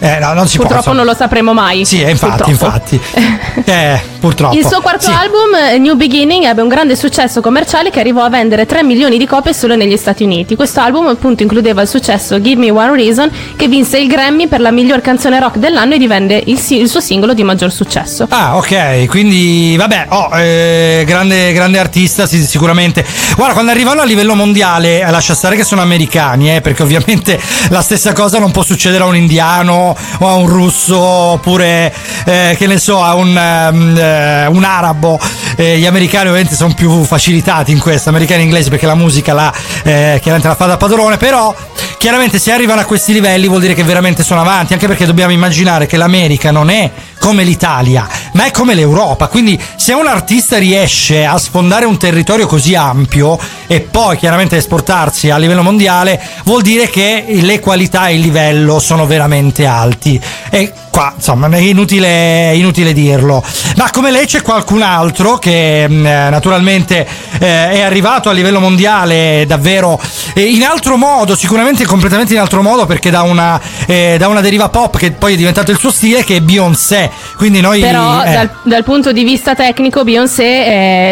Eh, no, non si può. Purtroppo insomma. non lo sapremo mai. Sì, eh, infatti, Purtroppo. infatti. eh, purtroppo. Il suo quarto Sì. album, eh, New Beginning, ebbe un grande successo commerciale che arrivò a vendere 3 milioni di copie solo negli Stati Uniti. Questo album appunto includeva il successo Give Me One Reason che vinse il Grammy per la miglior canzone rock dell'anno e divenne il, il suo singolo di maggior successo. Ah, ok, quindi vabbè, oh, eh, grande, grande artista, sì, sicuramente. Guarda, quando arrivano a livello mondiale, eh, lascia stare che sono americani, eh, perché ovviamente la stessa cosa non può succedere a un indiano o a un russo oppure, eh, che ne so, a un, ehm, eh, un arabo. Eh, gli americani ovviamente sono più facilitati in questo, americani e inglesi perché la musica la, eh, chiaramente la fa da padrone, però chiaramente se arrivano a questi livelli vuol dire che veramente sono avanti, anche perché dobbiamo immaginare che l'America non è come l'Italia, ma è come l'Europa, quindi se un artista riesce a sfondare un territorio così ampio e poi chiaramente esportarsi a livello mondiale, vuol dire che le qualità e il livello sono veramente alti. E qua, insomma, è inutile, inutile dirlo. Ma come lei c'è qualcun altro che eh, naturalmente eh, è arrivato a livello mondiale davvero eh, in altro modo, sicuramente completamente in altro modo perché da una, eh, da una deriva pop che poi è diventato il suo stile che è Beyoncé. Quindi noi... Però eh, dal, dal punto di vista tecnico Beyoncé,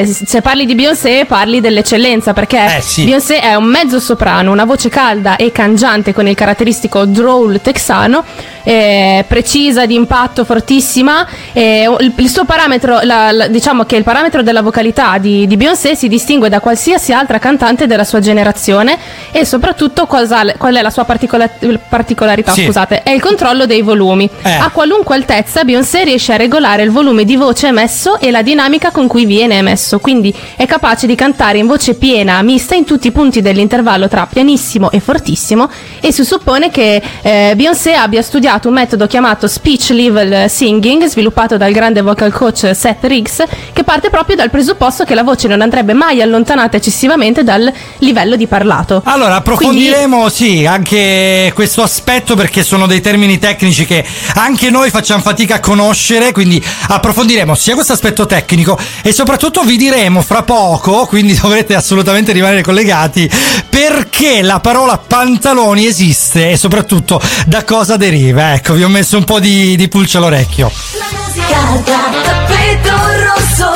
eh, se parli di Beyoncé parli dell'eccellenza perché Eh, sì. Beyoncé è un mezzo soprano, una voce calda e cangiante con il caratteristico drawl texano, eh, precisa, di impatto, fortissima. eh, il, il suo parametro, la- la- diciamo che il parametro della vocalità di, di Beyoncé si distingue da qualsiasi altra cantante della sua generazione e soprattutto cosa- qual è la sua particola- particolarità, Sì. scusate, è il controllo dei volumi. Eh. A qualunque altezza Beyoncé riesce a regolare il volume di voce emesso e la dinamica con cui viene emesso, quindi è capace di cantare in voce piena, mista in tutti i punti dell'intervallo tra pianissimo e fortissimo e si suppone che eh, Beyoncé abbia studiato studiato un metodo chiamato Speech Level Singing, sviluppato dal grande vocal coach Seth Riggs, che parte proprio dal presupposto che la voce non andrebbe mai allontanata eccessivamente dal livello di parlato. Allora, approfondiremo sì anche questo aspetto perché sono dei termini tecnici che anche noi facciamo fatica a conoscere, quindi approfondiremo sia questo aspetto tecnico e soprattutto vi diremo fra poco, quindi dovrete assolutamente rimanere collegati, perché la parola pantaloni esiste e soprattutto da cosa deriva. Ecco, vi ho messo un po' di, di pulce all'orecchio. Musica da tappeto rosso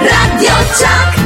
Radio Chuck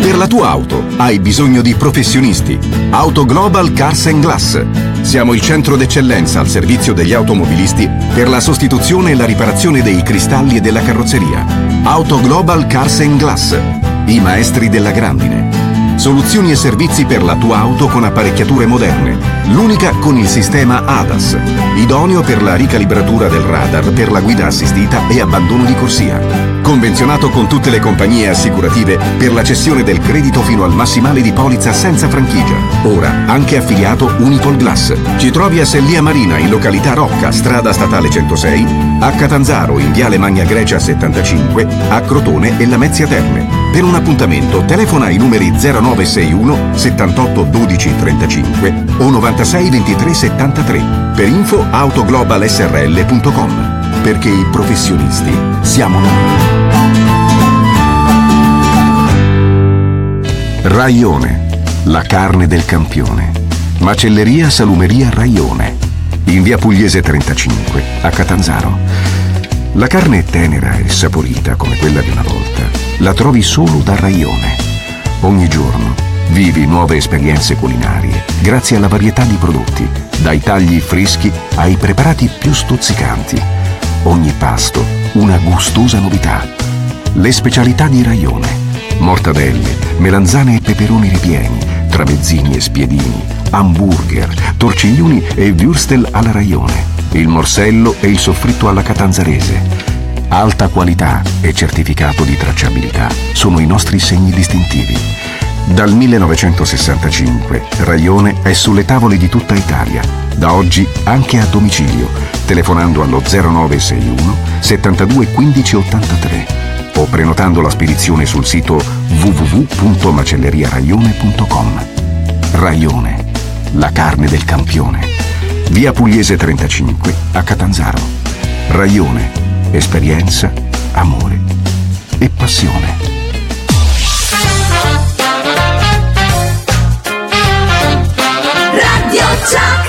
Per la tua auto hai bisogno di professionisti. Auto Global Cars and Glass. Siamo il centro d'eccellenza al servizio degli automobilisti per la sostituzione e la riparazione dei cristalli e della carrozzeria. Auto Global Cars and Glass. I maestri della grandine. Soluzioni e servizi per la tua auto con apparecchiature moderne. L'unica con il sistema ADAS, idoneo per la ricalibratura del radar per la guida assistita e abbandono di corsia. Convenzionato con tutte le compagnie assicurative per la cessione del credito fino al massimale di polizza senza franchigia. Ora anche affiliato Unipol Glass. Ci trovi a Sellia Marina in località Rocca, strada statale 106, a Catanzaro in viale Magna Grecia 75, a Crotone e Lamezia Terme. Per un appuntamento telefona ai numeri 0961 78 12 35 o 96 23 73 per info autoglobalsrl.com perché i professionisti siamo noi. Raione, la carne del campione. Macelleria Salumeria Raione, in via Pugliese 35, a Catanzaro. La carne è tenera e saporita come quella di una volta. La trovi solo da Raione. Ogni giorno vivi nuove esperienze culinarie grazie alla varietà di prodotti, dai tagli freschi ai preparati più stuzzicanti. Ogni pasto una gustosa novità. Le specialità di Raione. Mortadelle, melanzane e peperoni ripieni, tramezzini e spiedini, hamburger, torciglioni e würstel alla Raione, il morsello e il soffritto alla catanzarese. Alta qualità e certificato di tracciabilità sono i nostri segni distintivi. Dal 1965 Raione è sulle tavole di tutta Italia, da oggi anche a domicilio, telefonando allo 0961 72 15 83 o prenotando la spedizione sul sito www.macelleriaraione.com. Raione, la carne del campione. Via Pugliese 35 a Catanzaro. Raione, esperienza, amore e passione. Radio Chuck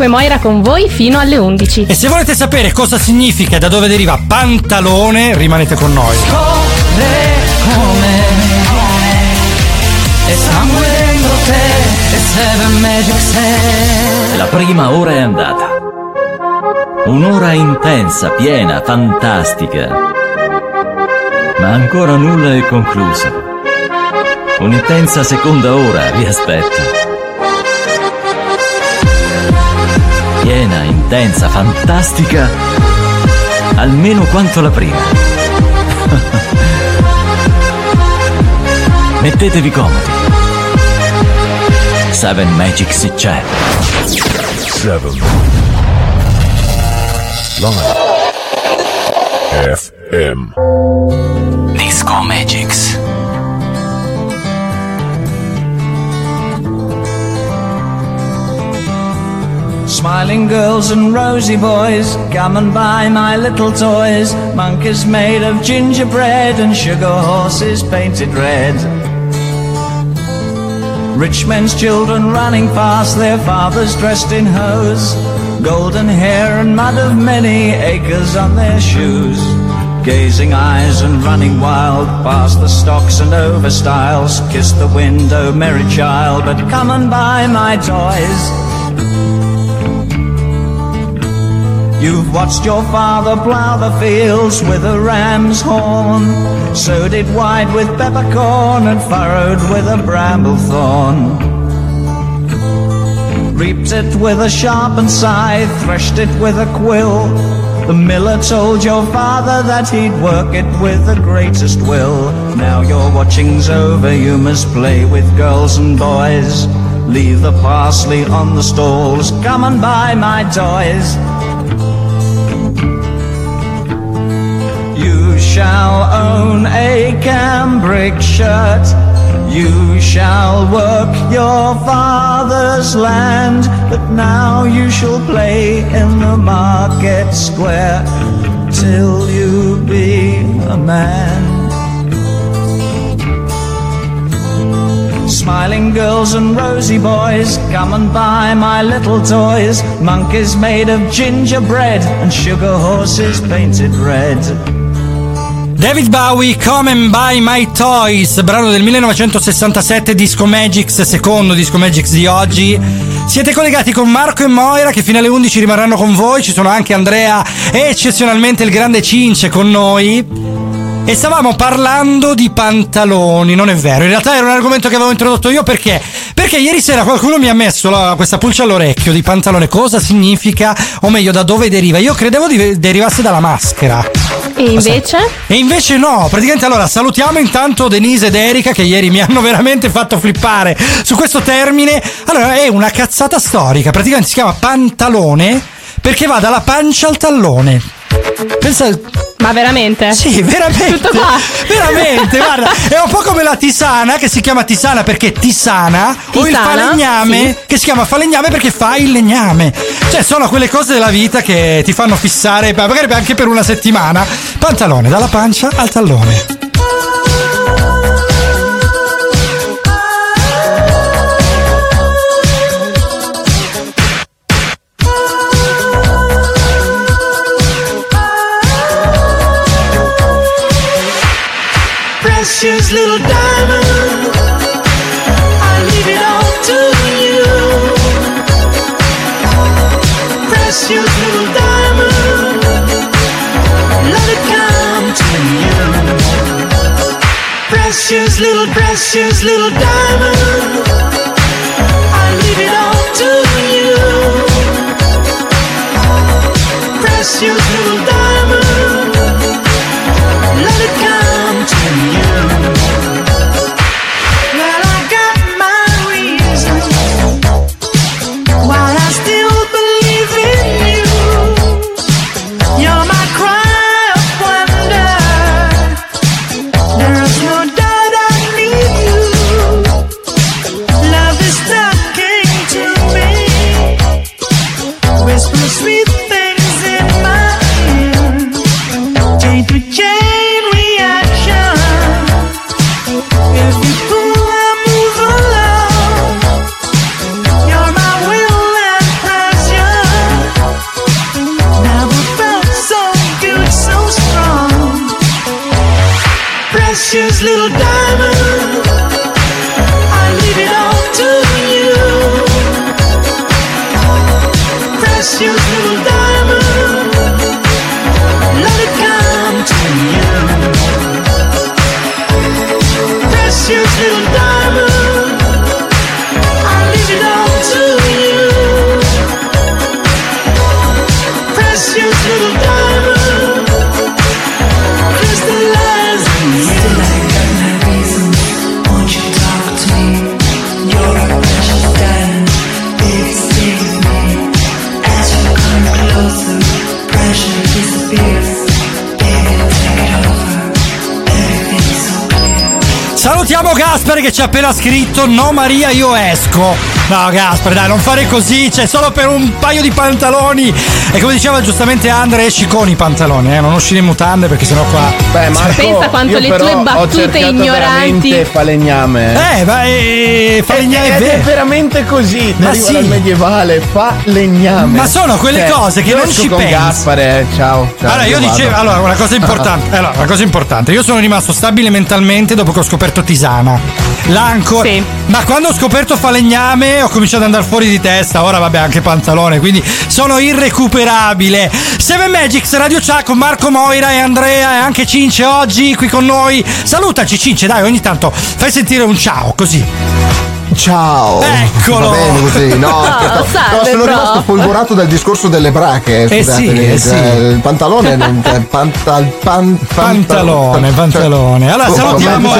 Marco e Moira con voi fino alle 11. E se volete sapere cosa significa e da dove deriva pantalone, rimanete con noi. come e sangue dentro te e Seven Magic Set La prima ora è andata. Un'ora intensa, piena, fantastica. Ma ancora nulla è concluso. Un'intensa seconda ora vi aspetta. Piena, intensa, fantastica, almeno quanto la prima. Mettetevi comodi. Seven Magics c'è. Seven. Live. FM. Disco Magics. Smiling girls and rosy boys, come and buy my little toys. Monkeys made of gingerbread and sugar horses painted red. Rich men's children running past their fathers dressed in hose. Golden hair and mud of many acres on their shoes. Gazing eyes and running wild past the stocks and over stiles. Kiss the window, merry child, but come and buy my toys. You've watched your father plough the fields with a ram's horn, sowed it wide with peppercorn and furrowed with a bramble thorn. Reaped it with a sharpened scythe, threshed it with a quill. The miller told your father that he'd work it with the greatest will. Now your watching's over, you must play with girls and boys. Leave the parsley on the stalls, come and buy my toys. Shall own a cambric shirt. You shall work your father's land, but now you shall play in the market square till you be a man. Smiling girls and rosy boys, come and buy my little toys. Monkeys made of gingerbread and sugar horses painted red. David Bowie, Come and Buy My Toys, brano del 1967, Disco Magics, secondo Disco Magics di oggi. Siete collegati con Marco e Moira che fino alle 11 rimarranno con voi, ci sono anche Andrea e eccezionalmente il grande Cince con noi. E stavamo parlando di pantaloni, non è vero, in realtà era un argomento che avevo introdotto io perché? Perché ieri sera qualcuno mi ha messo la- questa pulce all'orecchio di pantalone, cosa significa, o meglio da dove deriva. Io credevo di- derivasse dalla maschera. E invece? E invece no, praticamente allora salutiamo intanto Denise ed Erika che ieri mi hanno veramente fatto flippare su questo termine. Allora è una cazzata storica, praticamente si chiama pantalone perché va dalla pancia al tallone. Pensa... Ma veramente? Sì, veramente. Tutto qua? Veramente, guarda, è un po' come la tisana che si chiama tisana perché tisana, o il Tisana, falegname che si chiama falegname perché fa il legname. Cioè, sono quelle cose della vita che ti fanno fissare, magari anche per una settimana. Pantalone dalla pancia al tallone. Precious little diamond. I leave it all to you. Precious little diamond. Let it come to you. Precious little, precious little diamond Gaspare che ci ha appena scritto No Maria io esco No Gaspare dai non fare così C'è solo per un paio di pantaloni E come diceva giustamente Andre esci con i pantaloni eh? Non uscire in mutande perché sennò qua Beh, Marco, Pensa quanto io le tue battute ignoranti- falegname. Eh ma eh, falegname è è vero. veramente così. Ma sì. dal medievale, falegname. Ma sono quelle Cioè, cose che io non ci con pensi. Gaspare, eh, ciao. ciao, Allora, io vado. dicevo, allora, una cosa importante. Allora, una cosa importante. Io sono rimasto stabile mentalmente dopo che ho scoperto Tisana. Là ancora. Ma quando ho scoperto falegname ho cominciato ad andare fuori di testa. Ora, vabbè, anche pantalone. Quindi sono irrecuperabile. Seven Magics, Radio Chat con Marco Moira e Andrea e anche Cince oggi qui con noi. Salutaci, Cince, dai, ogni tanto fai sentire un ciao, così. Ciao. Eccolo. Va bene così, no? Oh, salve, no, sono rimasto folgorato dal discorso delle brache. Eh Scusatemi, sì, eh cioè, sì. il pantalone non cioè, pantal, pan, Pantalone, pantalone. Allora Oh, salutiamo,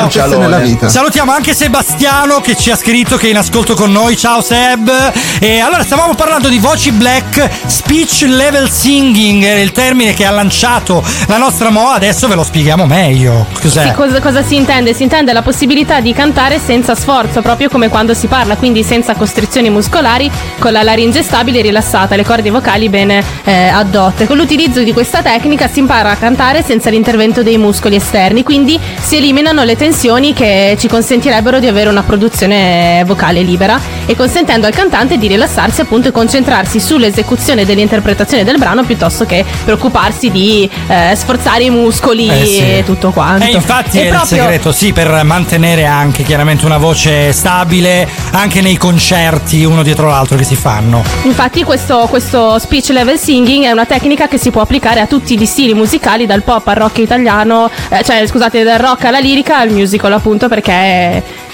vita. salutiamo anche Sebastiano che ci ha scritto che è in ascolto con noi. Ciao Seb. E allora stavamo parlando di voci black, speech level singing, è il termine che ha lanciato la nostra Moa. Adesso ve lo spieghiamo meglio. Cos'è? Sì, cosa, cosa si intende? Si intende la possibilità di cantare senza sforzo, proprio come quando si parla, quindi senza costrizioni muscolari, con la laringe stabile e rilassata, le corde vocali bene eh, addotte. Con l'utilizzo di questa tecnica si impara a cantare senza l'intervento dei muscoli esterni, quindi si eliminano le tensioni che ci consentirebbero di avere una produzione vocale libera e consentendo al cantante di rilassarsi appunto e concentrarsi sull'esecuzione dell'interpretazione del brano piuttosto che preoccuparsi di eh, sforzare i muscoli Eh, sì. e tutto quanto. E infatti E è proprio- il segreto, sì, per mantenere anche chiaramente una voce stabile anche nei concerti uno dietro l'altro che si fanno. Infatti questo, questo speech level singing è una tecnica che si può applicare a tutti gli stili musicali, dal pop al rock italiano, eh, cioè scusate, dal rock alla lirica al musical appunto perché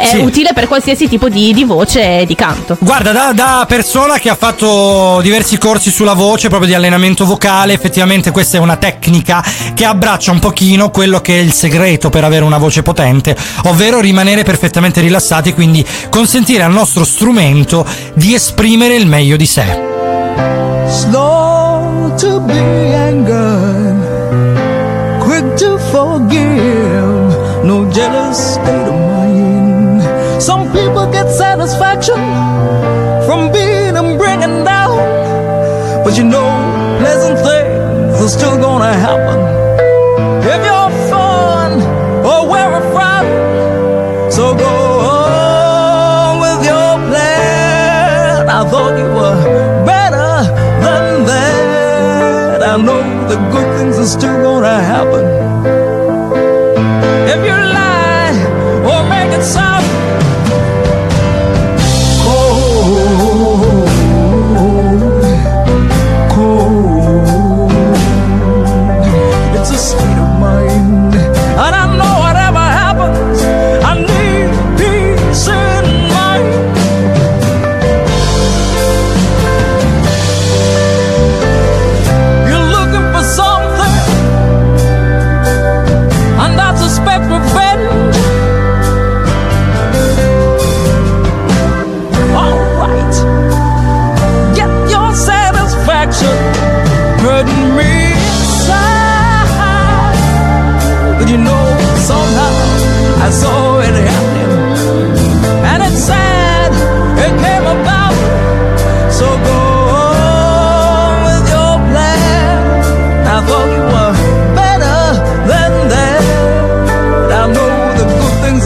è, Sì. utile per qualsiasi tipo di, di voce e di canto. Guarda, da, da persona che ha fatto diversi corsi sulla voce, proprio di allenamento vocale, effettivamente questa è una tecnica che abbraccia un pochino quello che è il segreto per avere una voce potente, ovvero rimanere perfettamente rilassati, quindi consentire al nostro strumento di esprimere il meglio di sé. slow to be angered, quick to forgive, no jealous state of mind. Some people get satisfaction from being and bringing down, but you know, pleasant things are still gonna happen. If you're fun or wear a frown, so go on with your plan. I thought you were better than that. I know the good things are still gonna happen.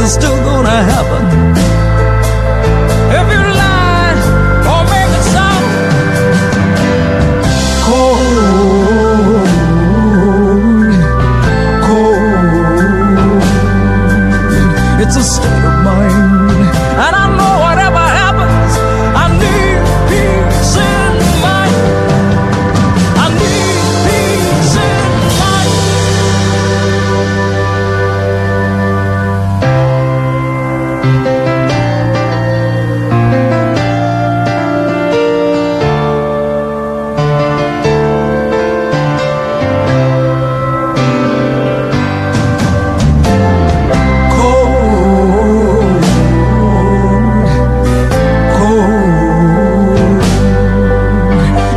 is still gonna happen.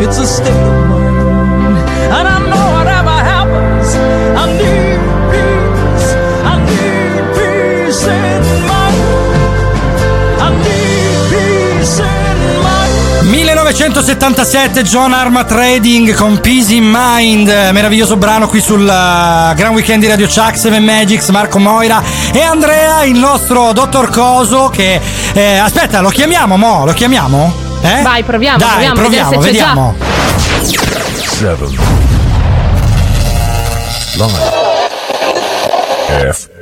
it's a state of mind. And I know whatever happens, I need peace. I need peace in my I need peace in my 1977 John Arma Trading con Peace in Mind, meraviglioso brano qui sul uh, Gran Weekend di Radio Chuck, Seven Magics, Marco Moira e Andrea, il nostro dottor Coso che... Eh, aspetta, lo chiamiamo mo, lo chiamiamo? Eh? Vai, proviamo, Dai, proviamo, c'è vediamo. Seven.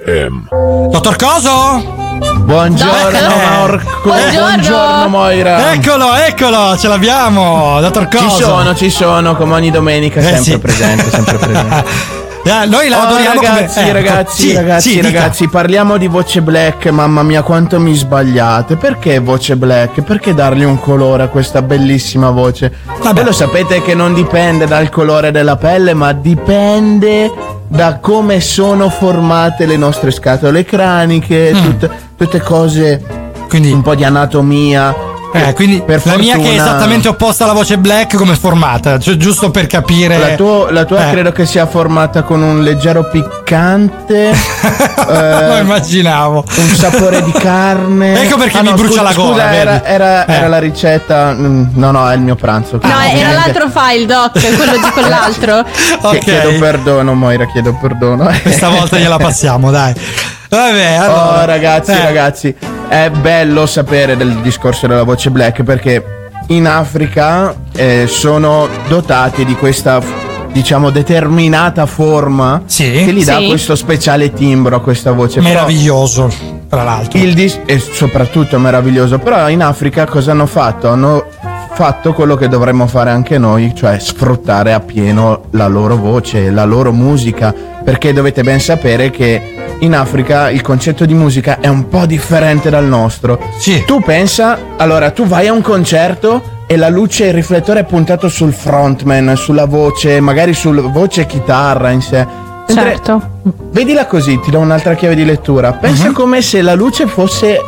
FM. Dottor Coso? Buongiorno Dai. Marco. Buongiorno. Buongiorno Moira. Eccolo, eccolo, ce l'abbiamo, dottor Coso. Ci sono, ci sono, come ogni domenica, Eh, sempre sì. presente, sempre presente. Eh, Noi la Oh, adoriamo come- ragazzi, eh, ragazzi, sì, ragazzi, sì, dica. ragazzi, parliamo di voce black, mamma mia quanto mi sbagliate. Perché voce black? Perché dargli un colore a questa bellissima voce? Voi lo sapete che non dipende dal colore della pelle, ma dipende da come sono formate le nostre scatole craniche, Mm. tutte, tutte cose, un po' di anatomia. Eh, quindi per la mia che è esattamente opposta alla voce black come è formata, cioè, giusto per capire. La tua, la tua Eh. credo che sia formata con un leggero piccante. eh, Lo immaginavo. Un sapore di carne. Ecco perché Ah, mi no, brucia scusa, la gola, Scusa, era, era- Eh. era la ricetta. mm, No, no, è il mio pranzo. No, era l'altro file, Doc, quello di quell'altro. Che- Chiedo perdono, Moira, chiedo perdono. Questa volta gliela passiamo, dai. Vabbè, allora. Oh, ragazzi, Eh. ragazzi, è bello sapere del discorso della voce black perché in Africa eh, sono dotati di questa, diciamo, determinata forma che gli dà Sì. questo speciale timbro a questa voce. Però Meraviglioso, tra l'altro. il dis- è soprattutto meraviglioso. Però in Africa cosa hanno fatto? Hanno fatto quello che dovremmo fare anche noi, cioè sfruttare appieno la loro voce, la loro musica, perché dovete ben sapere che in Africa il concetto di musica è un po' differente dal nostro. Tu pensa, allora tu vai a un concerto e la luce, il riflettore è puntato sul frontman, sulla voce, magari sul voce e chitarra in sé. Mentre- Certo. Vedila così, ti do un'altra chiave di lettura. Pensa come se la luce fosse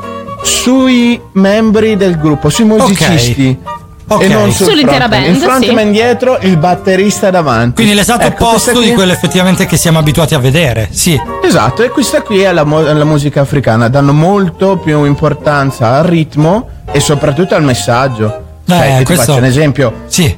sui membri del gruppo, sui musicisti. Ok. E non sul Sull'intera band, Il frontman dietro, il batterista davanti. Quindi l'esatto Ecco, opposto di quello effettivamente che siamo abituati a vedere. Sì. Esatto, e questa qui è la, mo- la musica africana. Danno molto più importanza al ritmo e soprattutto al messaggio. Cioè, che ti questo- faccio un esempio.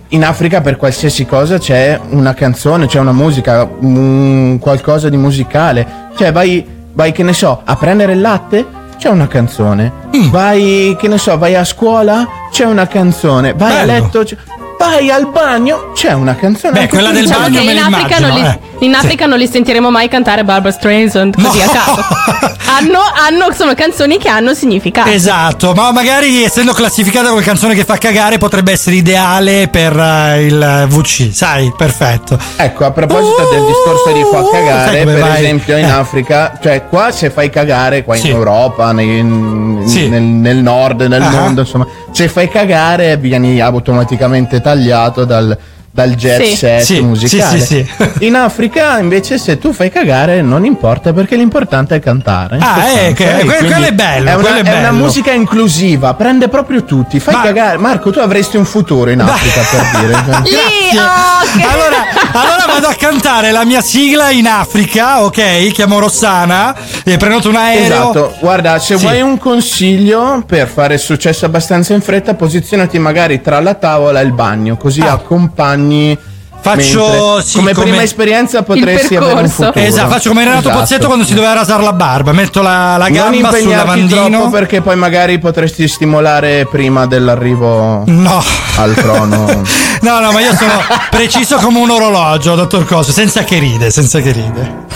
In Africa per qualsiasi cosa c'è una canzone, c'è una musica, un qualcosa di musicale. Cioè vai, vai che ne so, a prendere il latte, c'è una canzone. Mm. Vai, che ne so, vai a scuola, c'è una canzone. Vai a Bello. letto, c'è- vai al bagno, c'è una canzone. Beh, quella del diciamo bagno che me in Africa, immagino, non li, eh. In Africa non li sentiremo mai cantare Barbara Streisand così a caso. hanno, hanno- sono canzoni che hanno significato. Esatto, ma magari essendo classificata come canzone che fa cagare potrebbe essere ideale per eh, il VC, sai, perfetto. Ecco, a proposito del discorso di fa sai cagare, per vai? esempio in Eh. Africa, cioè qua se fai cagare, qua in Sì. Europa, nei- in- Sì. nel, nel nord, nel Ah. mondo, insomma, se fai cagare vieni automaticamente tagliato dal, dal jet Sì. set Sì, musicale. sì, sì, In Africa invece se tu fai cagare non importa perché l'importante è cantare. Ah, sostanza. eh, che- que- quello è bello, È una, quello è è una bello. musica inclusiva, prende proprio tutti. Fai cagare. Marco, tu avresti un futuro in Africa per dire. cioè. Grazie. Allora, allora vado a cantare la mia sigla in Africa, ok? Chiamo Rossana e prenoto un aereo. Esatto, guarda, se Sì. vuoi un consiglio per fare successo abbastanza in fretta, posizionati magari tra la tavola e il bagno, così accompagni. Ah. Faccio, mentre- sì, come, come- prima esperienza potresti avere un futuro. Esatto, faccio come Renato Esatto. Pozzetto quando si doveva rasare la barba. Metto la, la gamba sul lavandino. perché poi magari potresti stimolare prima dell'arrivo No. al trono. No, no, ma io sono preciso come un orologio, dottor Coso, senza che ride, senza che ride.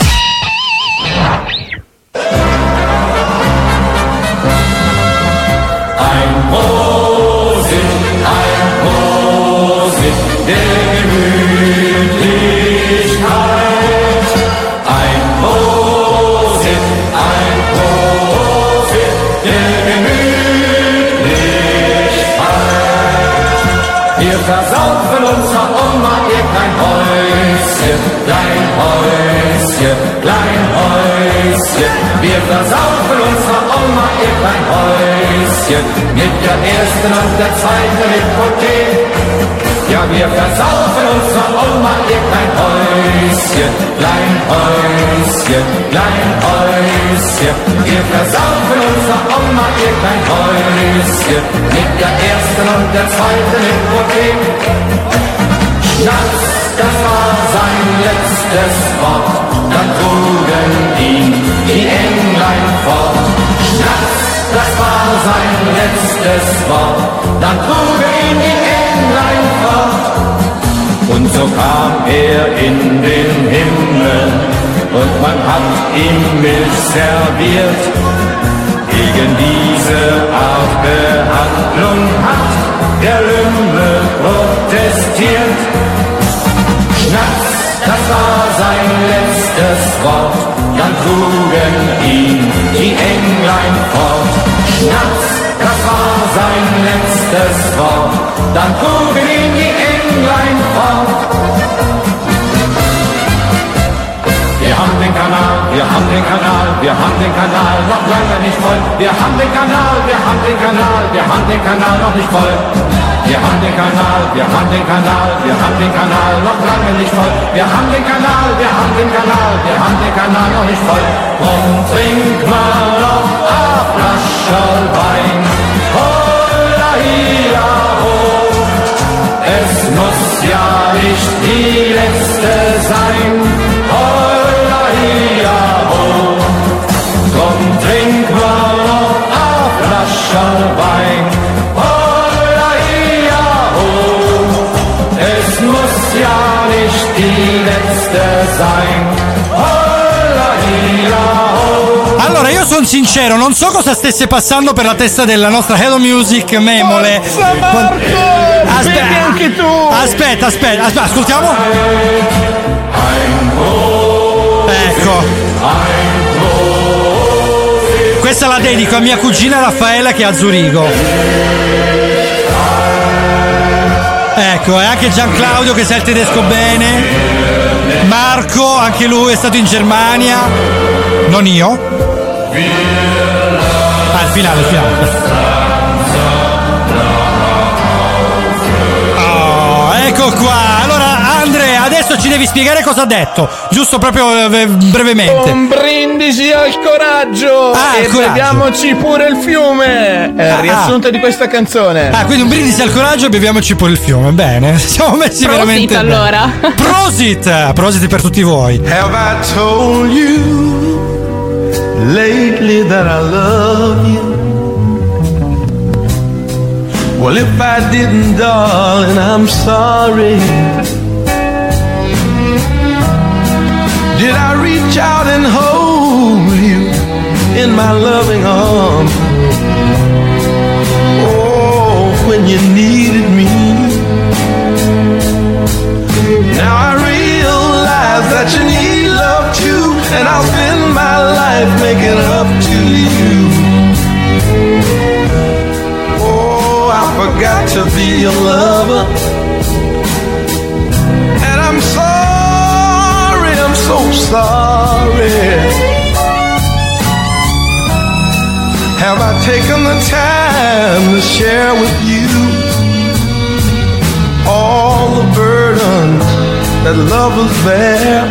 Wir versaufen unser Oma ihr klein Häuschen, klein Häuschen, klein Häuschen. Wir versaufen unser Oma ihr klein Häuschen, mit der ersten und der zweiten Hypothek. Ja, wir versaufen unser Oma ihr klein Häuschen, klein Häuschen, klein Häuschen. Wir versaufen unser Oma, ihr kein Heulüschen. Mit der ersten und der zweiten Hypothek. Schnaps, das war sein letztes Wort. Dann trugen ihn die Englein fort. Schnaps, das war sein letztes Wort. Dann trugen ihn die Englein fort. Und so kam er in den Himmel und man hat ihm Milch serviert. Gegen diese Art Behandlung hat der Lümmel protestiert. Schnaps, das war sein letztes Wort, dann trugen ihn die Englein fort. Schnaps, das war sein letztes Wort, dann trugen ihn die Englein fort. Wir haben den Kanal, wir haben den Kanal, wir haben den Kanal noch lange nicht voll. Wir haben den Kanal, wir haben den Kanal, wir haben den Kanal noch nicht voll. Wir haben den Kanal, wir haben den Kanal, wir haben den Kanal noch lange nicht voll. Wir haben den Kanal, wir haben den Kanal, wir haben den Kanal noch nicht voll. Drum trink mal noch a Flascherl Wein. Holla, hia, ho. Es muss ja nicht die letzte sein. Wein. Die letzte sein. Allora, io sono sincero, non so cosa stesse passando per la testa della nostra Hello Music Memole. Aspetta, anche tu! Aspetta, aspetta, aspetta, ascoltiamo. Ecco. Questa la dedico a mia cugina Raffaella che è a Zurigo. Ecco, e anche Gian Claudio che sa il tedesco bene. Marco, anche lui è stato in Germania. Non io. Ah, il finale, il finale. Oh, ecco qua. Allora, Andrea, adesso ci devi spiegare cosa ha detto. Giusto proprio eh, brevemente. Un brindisi al coraggio! Ah, e coraggio. beviamoci pure il fiume! È il Ah, riassunto di questa canzone. Ah, quindi un brindisi al coraggio e beviamoci pure il fiume. Bene, siamo messi Prosit, veramente bene. allora. Prosit! Prosit per tutti voi. Have I told you lately that I love you? Well, if I didn't, darling, I'm sorry. Did I reach out and hold you in my loving arms? Oh, when you needed me. Now I realize that you need love too, and I'll spend my life making up to you. Oh, I forgot to be your lover. So sorry. Have I taken the time to share with you all the burdens that lovers bear?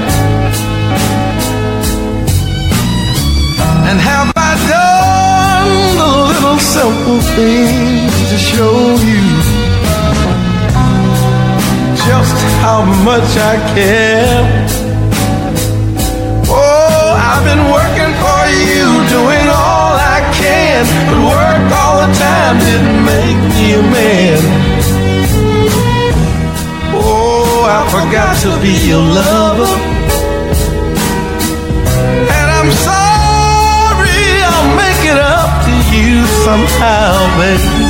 And have I done the little simple things to show you just how much I care? Been working for you, doing all I can, but work all the time didn't make me a man. Oh, I forgot to be your lover. And I'm sorry, I'll make it up to you somehow, baby.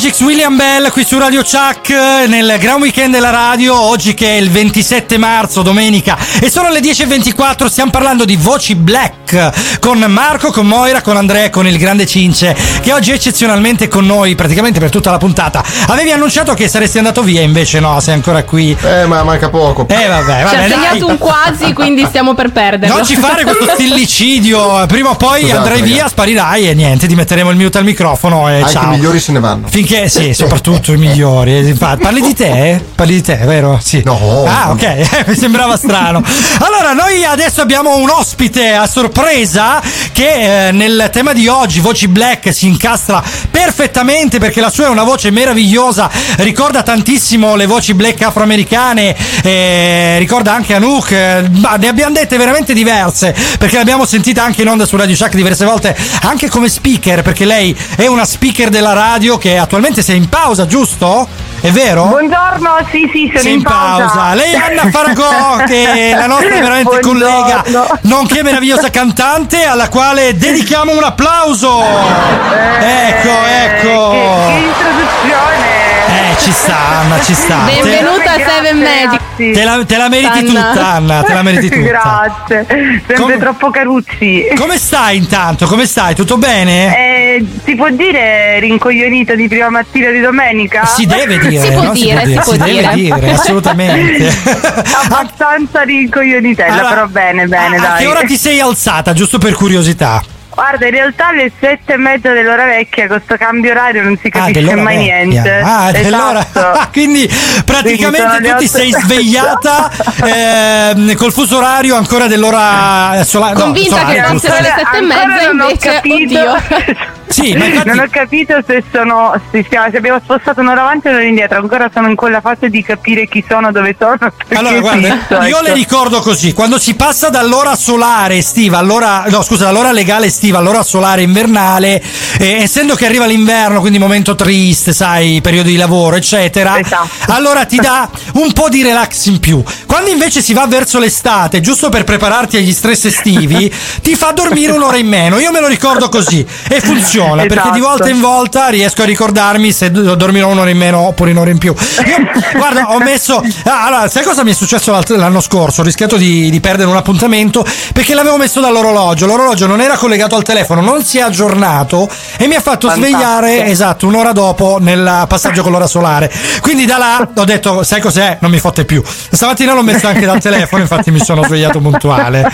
Magic's William Bell qui su Radio Chuck nel Gran Weekend della radio, oggi che è il 27 marzo, domenica, e sono le 10.24, stiamo parlando di voci black con Marco, con Moira, con Andrea con il grande Cince, che oggi è eccezionalmente con noi praticamente per tutta la puntata. Avevi annunciato che saresti andato via, invece no, sei ancora qui. Eh, ma manca poco. Eh vabbè, Ci vabbè, ha dai. segnato un quasi, quindi stiamo per perderlo. Non ci fare questo stillicidio, prima o poi Scusate, andrai via, ragazzi. sparirai e niente, ti metteremo il mute al microfono e Anche ciao. i migliori se ne vanno. Finché, sì, soprattutto i migliori. infatti. Parli di te? eh? Parli di te, vero? Sì. No. Ah, ok, mi sembrava strano. Allora, noi adesso abbiamo un ospite a sorpresa che eh, nel tema di oggi, Voci Black, si incastra perfettamente perché la sua è una voce meravigliosa, ricorda tantissimo le voci black afroamericane, eh, ricorda anche Anouk, eh, ma ne abbiamo dette veramente diverse perché l'abbiamo sentita anche in onda su Radio Shack diverse volte, anche come speaker, perché lei è una speaker della radio che attualmente sei in pausa, giusto? È vero? Buongiorno, sì, sì, sono Sei in pausa. Lei è Anna Faragò, che è la nostra veramente Buongiorno. collega, nonché meravigliosa cantante, alla quale dedichiamo un applauso. ecco, ecco. Che, che introduzione! Ci sta, Anna, ci sta. Benvenuta a Seven Magic. Te la, te la meriti Anna. tutta, Anna, te la meriti tutta. Grazie, sempre Come- troppo carucci. Come stai intanto? Come stai? Tutto bene? Eh, si può dire rincoglionito di prima mattina di domenica? Si deve dire, Si può no? dire, si può si deve dire. dire, assolutamente. Abbastanza rincoglionitella, Allora, però bene, bene, a, a dai. che ora ti sei alzata, giusto per curiosità? Guarda, in realtà alle sette e mezza dell'ora vecchia con questo cambio orario non si capisce dell'ora mai vecchia. niente. Ah, dell'ora. Esatto. Quindi praticamente Quindi sono tu ti sei svegliata ehm, col fuso orario ancora dell'ora solare. no, Convinta che solare, fossero giusto? le sette e mezza, invece, capito. oddio. Sì, ma infatti- Non ho capito se sono. Se, se abbiamo spostato un'ora avanti o un'ora indietro. Ancora sono in quella fase di capire chi sono, dove sono. Allora, guarda, esisto, io le ecco. ricordo così: quando si passa dall'ora solare estiva all'ora, no, scusa, dall'ora legale estiva all'ora solare invernale, eh, essendo che arriva l'inverno, quindi momento triste, sai, periodo di lavoro, eccetera, Esatto. allora ti dà un po' di relax in più. Quando invece si va verso l'estate, giusto per prepararti agli stress estivi, ti fa dormire un'ora in meno. Io me lo ricordo così e funziona perché di Esatto. volta in volta riesco a ricordarmi se do- dormirò un'ora in meno oppure un'ora in più. Io, guarda, ho messo. ah, allora, sai cosa mi è successo l'anno scorso? Ho rischiato di, di perdere un appuntamento perché l'avevo messo dall'orologio. L'orologio non era collegato al telefono, non si è aggiornato e mi ha fatto Fantastico. svegliare esatto un'ora dopo nel passaggio con l'ora solare. Quindi da là ho detto, sai cos'è? Non mi fotte più. Stamattina l'ho messo anche dal telefono, infatti mi sono svegliato puntuale.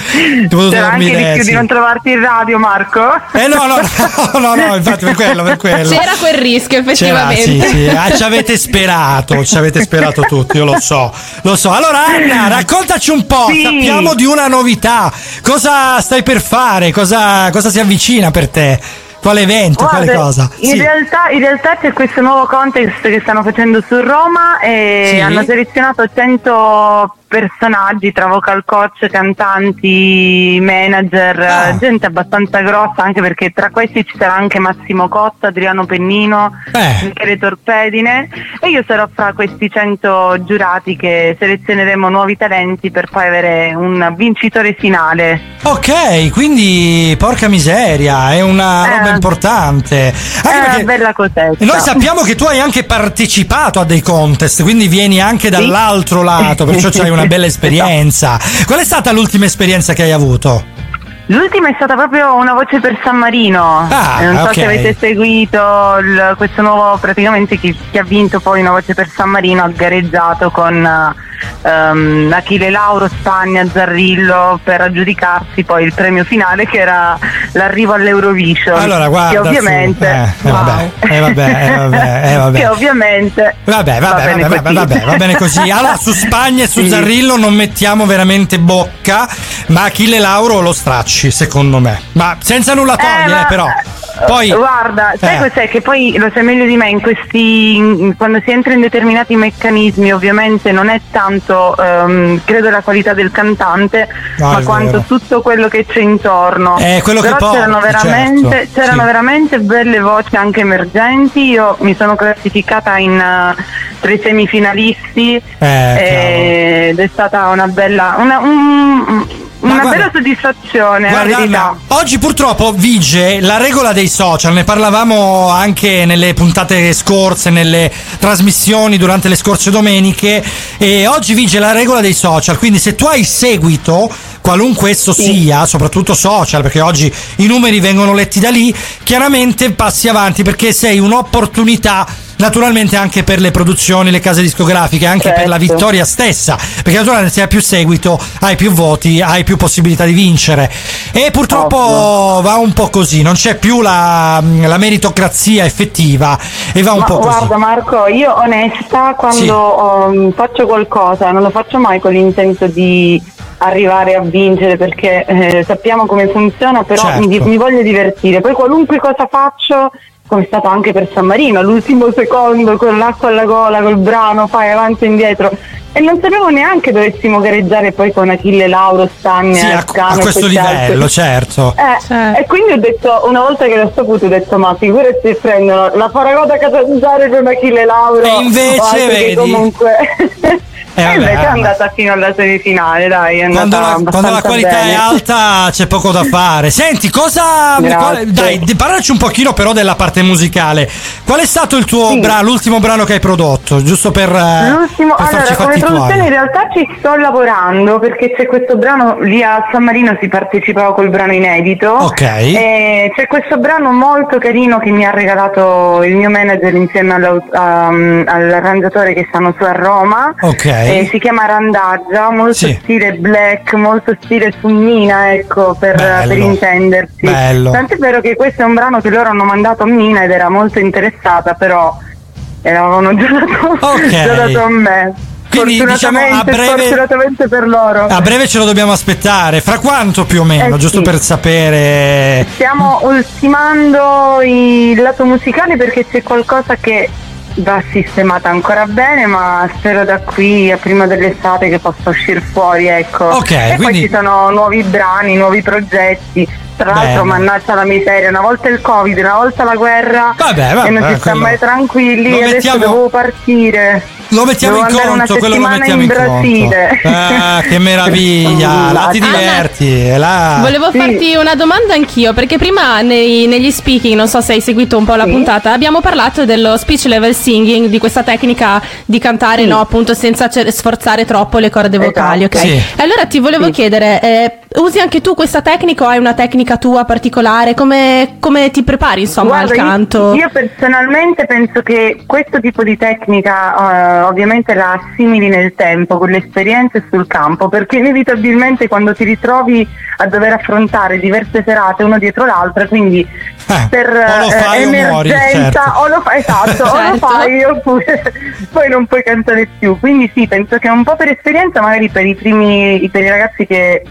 Potuto C'era anche dormire, rischio sì. di non trovarti in radio, Marco. Eh no, no, no, no, no, infatti per quello, per quello. C'era quel rischio, C'era, effettivamente. sì, sì. Ah, ci avete sperato, ci avete sperato tutti, io lo so, lo so. Allora Anna, raccontaci un po', Sì. sappiamo di una novità, cosa stai per fare, cosa, cosa si avvicina per te, quale evento, quale Guarda, cosa? In, Sì. realtà, in realtà c'è questo nuovo contest che stanno facendo su Roma e Sì. hanno selezionato 100 personaggi tra vocal coach, cantanti, manager, Ah. eh, gente abbastanza grossa anche perché tra questi ci sarà anche Massimo Cotta, Adriano Pennino, Eh. Michele Torpedine e io sarò fra questi 100 giurati che selezioneremo nuovi talenti per poi avere un vincitore finale. Ok, quindi porca miseria, è una Eh. roba importante. Anche È una perché bella cosetta. noi sappiamo che tu hai anche partecipato a dei contest, quindi vieni anche dall'altro lato, perciò c'hai una bella esperienza. Qual è stata l'ultima esperienza che hai avuto? L'ultima è stata proprio una voce per San Marino. Ah, Eh, non so ok. se avete seguito il- questo nuovo, praticamente chi, chi ha vinto poi una voce per San Marino ha gareggiato con ehm, Achille Lauro, Spagna, Zarrillo per aggiudicarsi poi il premio finale che era l'arrivo all'Eurovision. Allora, guarda. Che su, ovviamente. eh, eh, vabbè, eh, vabbè, eh, vabbè, eh, vabbè. Che ovviamente. Vabbè, va vabbè, bene vabbè, così. vabbè, va bene così. Allora, su Spagna e su Sì. Zarrillo non mettiamo veramente bocca, ma Achille Lauro lo stracci, secondo me. Ma senza nulla togliere, Eh, ma- però. Poi, Guarda, sai Eh. cos'è? Che poi lo sai meglio di me, in questi, in- quando si entra in determinati meccanismi ovviamente non è tanto, ehm, credo, la qualità del cantante, No, ma quanto vero. tutto quello che c'è intorno. Eh, quello che Però porta, c'erano veramente, certo, c'erano sì. veramente belle voci anche emergenti, io mi sono classificata in eh, tra i semifinalisti Eh, ed è stata una bella... Una, un- una guarda- vera soddisfazione, Guarda, oggi purtroppo vige la regola dei social, ne parlavamo anche nelle puntate scorse, nelle trasmissioni durante le scorse domeniche e oggi vige la regola dei social, quindi se tu hai seguito qualunque esso sia, soprattutto social, perché oggi i numeri vengono letti da lì, chiaramente passi avanti perché sei un'opportunità naturalmente anche per le produzioni, le case discografiche, anche per la Certo. vittoria stessa, perché naturalmente se hai più seguito, hai più voti, hai più possibilità di vincere. E purtroppo va un po' così, non c'è più la, la meritocrazia effettiva e va un Ma po' così. guarda Marco, io onesta quando um, faccio qualcosa non lo faccio mai con l'intento di arrivare a vincere perché eh, sappiamo come funziona, però Certo. mi, mi voglio divertire. Poi qualunque cosa faccio, come è stato anche per San Marino, all'ultimo secondo con l'acqua alla gola, col brano, fai avanti e indietro. E non sapevo neanche dovessimo gareggiare poi con Achille Lauro, Stagna, Sì, a, Ascano a e questo altri. livello, certo. Eh, E quindi ho detto, una volta che l'ho saputo, ho detto, ma figurati se prendono la Faragota Catanzaro con Achille Lauro. E invece, vedi? comunque... Eh, e vabbè, invece è andata fino alla semifinale, dai, è Quando la, quando la qualità bene. è alta c'è poco da fare. Senti, cosa. Dai, parlaci un pochino però della parte musicale. Qual è stato il tuo bra- l'ultimo brano che hai prodotto? Giusto per, eh, L'ultimo, per allora, come produzione in realtà ci sto lavorando perché c'è questo brano, lì a San Marino si partecipava col brano inedito. Ok. E c'è questo brano molto carino che mi ha regalato il mio manager insieme um, all'arrangiatore che stanno su a Roma. Ok. E si chiama Randaggia, molto Sì. stile black, molto stile summina, ecco, per, per intendersi. Bello. Tant'è vero che questo è un brano che loro hanno mandato a Mina ed era molto interessata, però eravamo già dato, Ok. già dato a me. Quindi, diciamo, a breve- per loro. A breve ce lo dobbiamo aspettare. Fra quanto più o meno? Eh, giusto sì. per sapere. Stiamo ultimando il lato musicale perché c'è qualcosa che va sistemata ancora bene, ma spero da qui a prima dell'estate che possa uscire fuori, ecco. Ok, e quindi- poi ci sono nuovi brani, nuovi progetti. Tra l'altro, Bene. mannaggia la miseria, una volta il Covid, una volta la guerra Vabbè, vabbè, e non si sta mai tranquilli. Lo e adesso mettiamo- dovevo partire. Lo mettiamo Devo in conto, quello lo mettiamo in, in Brasile. conto. Ah, che meraviglia! là ti diverti. là- Volevo farti una domanda anch'io, perché prima nei- negli speaking, non so se hai seguito un po' la puntata, abbiamo parlato dello speech level singing, di questa tecnica di cantare, no, appunto, senza cer- sforzare troppo le corde vocali, ok? Esatto. Sì. Allora ti volevo chiedere, eh, usi anche tu questa tecnica o hai una tecnica tua particolare? Come, come ti prepari, insomma, Guarda, al io- canto? Io, personalmente penso che questo tipo di tecnica eh, ovviamente la assimili nel tempo, con l'esperienza e sul campo, perché inevitabilmente quando ti ritrovi a dover affrontare diverse serate uno dietro l'altra, quindi per o eh, o muori, emergenza certo. o lo fai esatto, o lo Certo. fai oppure poi non puoi cantare più. Quindi sì, penso che un po' per esperienza, magari per i primi per i ragazzi che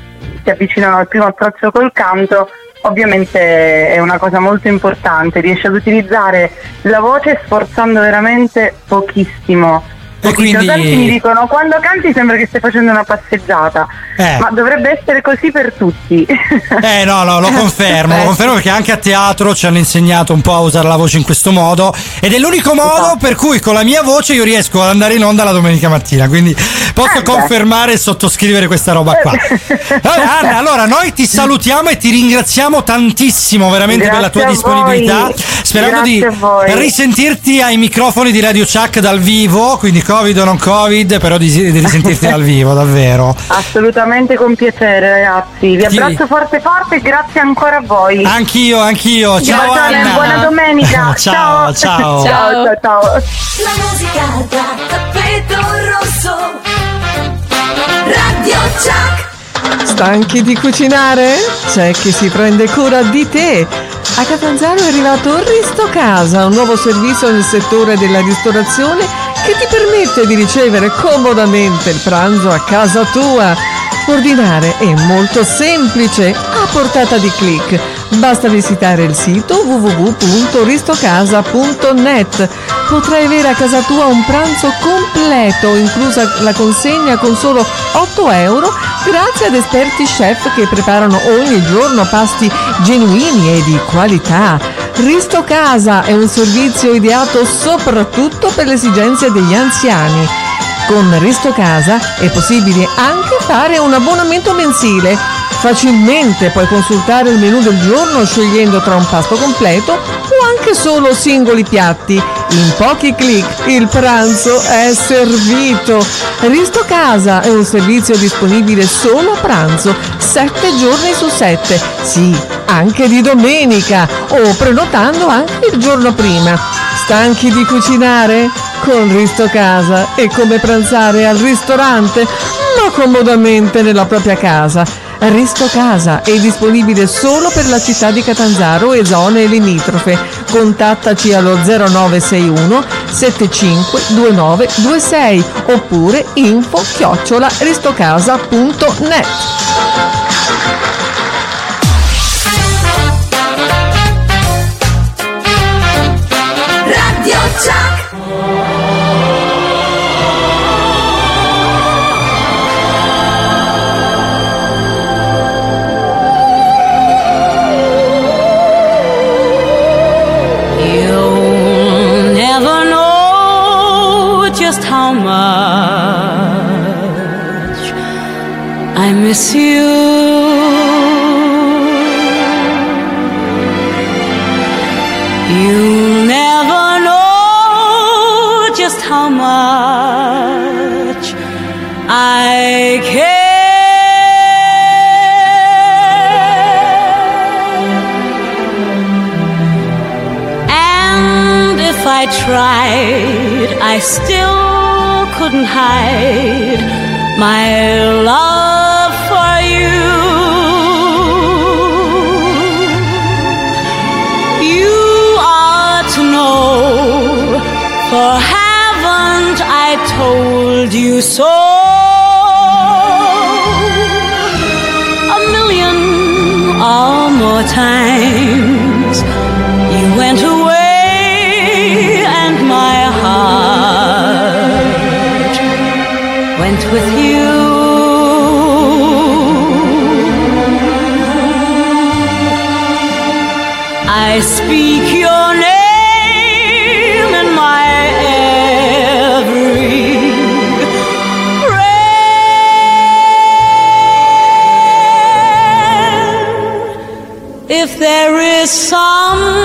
si avvicinano al primo approccio col canto, ovviamente è una cosa molto importante, riesci ad utilizzare la voce sforzando veramente pochissimo. Pochissimo. quindi- Tanti mi dicono quando canti sembra che stai facendo una passeggiata, Eh. ma dovrebbe essere così per tutti. Eh no, no, lo confermo, lo confermo perché anche a teatro ci hanno insegnato un po' a usare la voce in questo modo ed è l'unico modo per cui con la mia voce io riesco ad andare in onda la domenica mattina, quindi posso confermare e sottoscrivere questa roba qua. Vabbè, Anna, allora noi ti salutiamo e ti ringraziamo tantissimo veramente per la tua Grazie disponibilità, sperando Grazie di risentirti ai microfoni di Radio Chuck dal vivo, quindi Covid o non Covid, però di, di risentirti dal vivo, davvero. Assolutamente con piacere ragazzi, vi Chi- abbraccio forte forte e grazie ancora a voi. Anch'io, anch'io. Ciao Bacione, Anna. buona domenica. ciao, ciao. ciao, ciao, ciao. La musica da tappeto rosso. Radio Chuck. Stanchi di cucinare? C'è chi si prende cura di te. A Catanzaro è arrivato Risto Casa, un nuovo servizio nel settore della ristorazione che ti permette di ricevere comodamente il pranzo a casa tua. Ordinare è molto semplice, a portata di clic. Basta visitare il sito www.ristocasa.net. Potrai avere a casa tua un pranzo completo, inclusa la consegna con solo 8 euro, grazie ad esperti chef che preparano ogni giorno pasti genuini e di qualità. Risto Casa è un servizio ideato soprattutto per le esigenze degli anziani. Con Risto Casa è possibile anche fare un abbonamento mensile. Facilmente puoi consultare il menù del giorno scegliendo tra un pasto completo o anche solo singoli piatti. In pochi clic il pranzo è servito. Risto Casa è un servizio disponibile solo a pranzo, 7 giorni su 7. Sì, anche di domenica o prenotando anche il giorno prima. Stanchi di cucinare? Con Risto Casa è come pranzare al ristorante, ma comodamente nella propria casa. Risto Casa è disponibile solo per la città di Catanzaro e zone limitrofe. Contattaci allo 0961 752926 oppure info chiocciola ristocasa.net. Radio Chuck. Miss you. You'll never know just how much I care. And if I tried, I still couldn't hide my love know, for haven't I told you so? A million or more times you went away and my heart went with you. I speak there is some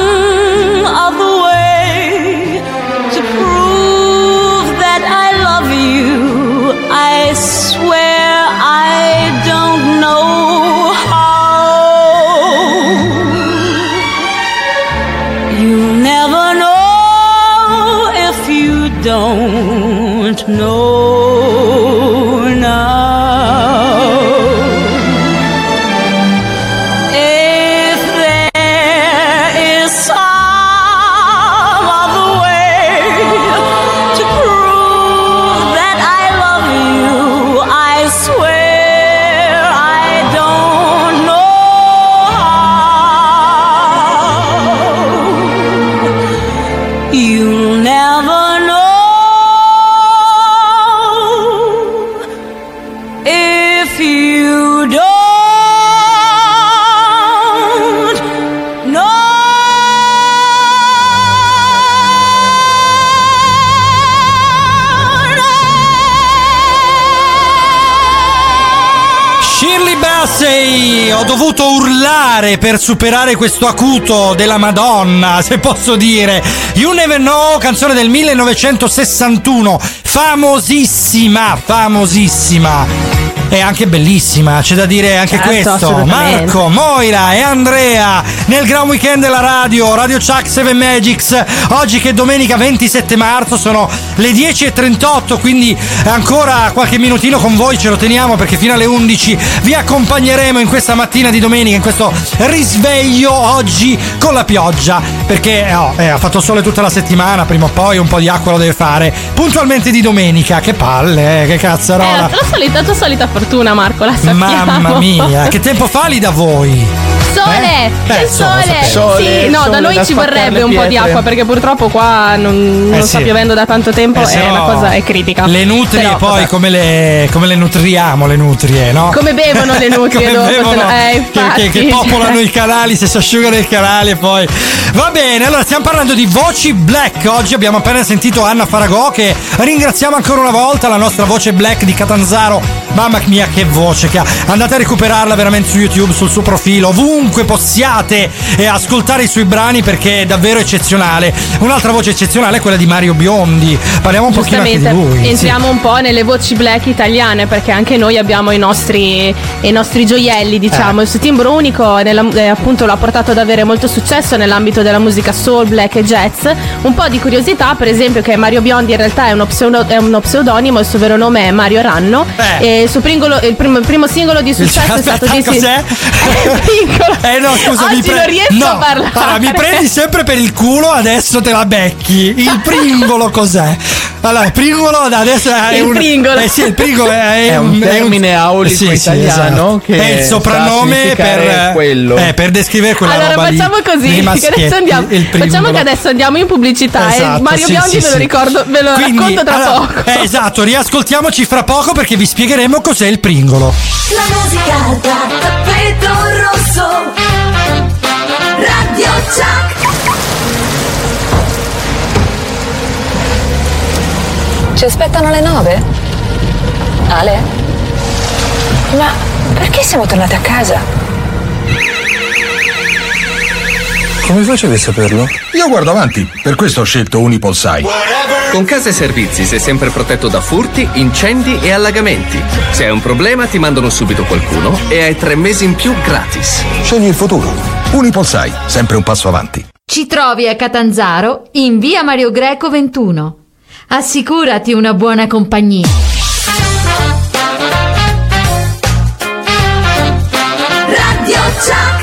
dovuto urlare per superare questo acuto della Madonna, se posso dire. You Never Know, canzone del 1961, famosissima, famosissima. E anche bellissima, c'è da dire anche Certo, questo. Marco, Moira e Andrea nel Gran Weekend della radio, Radio Chuck 7 Magics. Oggi che è domenica 27 marzo sono le 10.38, quindi ancora qualche minutino con voi ce lo teniamo perché fino alle 11 vi accompagneremo in questa mattina di domenica, in questo risveglio oggi con la pioggia. Perché oh, eh, ha fatto sole tutta la settimana, prima o poi un po' di acqua lo deve fare. Puntualmente di domenica, che palle, eh, che Eh, cazzarola. la tua solita, tua solita fortuna, Marco, la sappiamo. Mamma mia, che tempo fa lì da voi? Sole sole! Eh? C'è il sole! Sole, sì, no, sole da noi da ci vorrebbe un po' di acqua perché purtroppo qua non, non Eh, sta sì. piovendo da tanto tempo Eh, e la cosa è critica. Le nutrie Però, poi come le, come le nutriamo le nutrie, no? Come bevono le nutrie Come dopo? bevono, no- eh, che, infatti, che- che popolano cioè. i canali, se si asciugano i canali e poi. Va bene, allora stiamo parlando di voci black. Oggi abbiamo appena sentito Anna Faragò che ringraziamo ancora una volta la nostra voce black di Catanzaro. Mamma mia che voce che ha. Andate a recuperarla veramente su YouTube, sul suo profilo, ovunque possiate e ascoltare i suoi brani perché è davvero eccezionale. Un'altra voce eccezionale è quella di Mario Biondi. Parliamo un pochino anche di lui. sì. entriamo un po' nelle voci black italiane perché anche noi abbiamo i nostri, i nostri gioielli, diciamo. Eh. Il suo timbro unico nella- eh, appunto l'ha portato ad avere molto successo nell'ambito della musica soul, black e jazz. Un po' di curiosità, per esempio, che Mario Biondi in realtà è uno, pseudo- è uno pseudonimo, il suo vero nome è Mario Ranno. Eh. E il suo pringolo- il primo, il primo singolo di successo è stato di cos'è? Eh no, scusa, mi Oggi pre- non riesco no, a parlare. allora, mi prendi sempre per il culo, adesso te la becchi. Il pringolo cos'è? Allora, pringolo adesso è Il un pringolo. Eh sì, il pringolo è, È un termine aulico sì, sì, italiano esatto. che è il soprannome per quello. Eh, per descrivere quella Allora roba lì facciamo così, dei che adesso andiamo, il pringolo. facciamo che adesso andiamo in pubblicità Esatto, e Mario sì, Biondi sì, ve lo sì. ricordo, ve lo Quindi, racconto tra allora, poco. eh, esatto, riascoltiamoci fra poco perché vi spiegheremo cos'è il pringolo. La musica da tappeto rosso Radio Chuck Ci aspettano le nove? Ale? Ma perché siamo tornati a casa? Come facevi a saperlo? Io guardo avanti, per questo ho scelto Unipolsai. Con Casa e Servizi sei sempre protetto da furti, incendi e allagamenti. Se hai un problema ti mandano subito qualcuno e hai tre mesi in più gratis. Scegli il futuro. Unipolsai, sempre un passo avanti. Ci trovi a Catanzaro in via Mario Greco 21. Assicurati una buona compagnia. Radio Chuck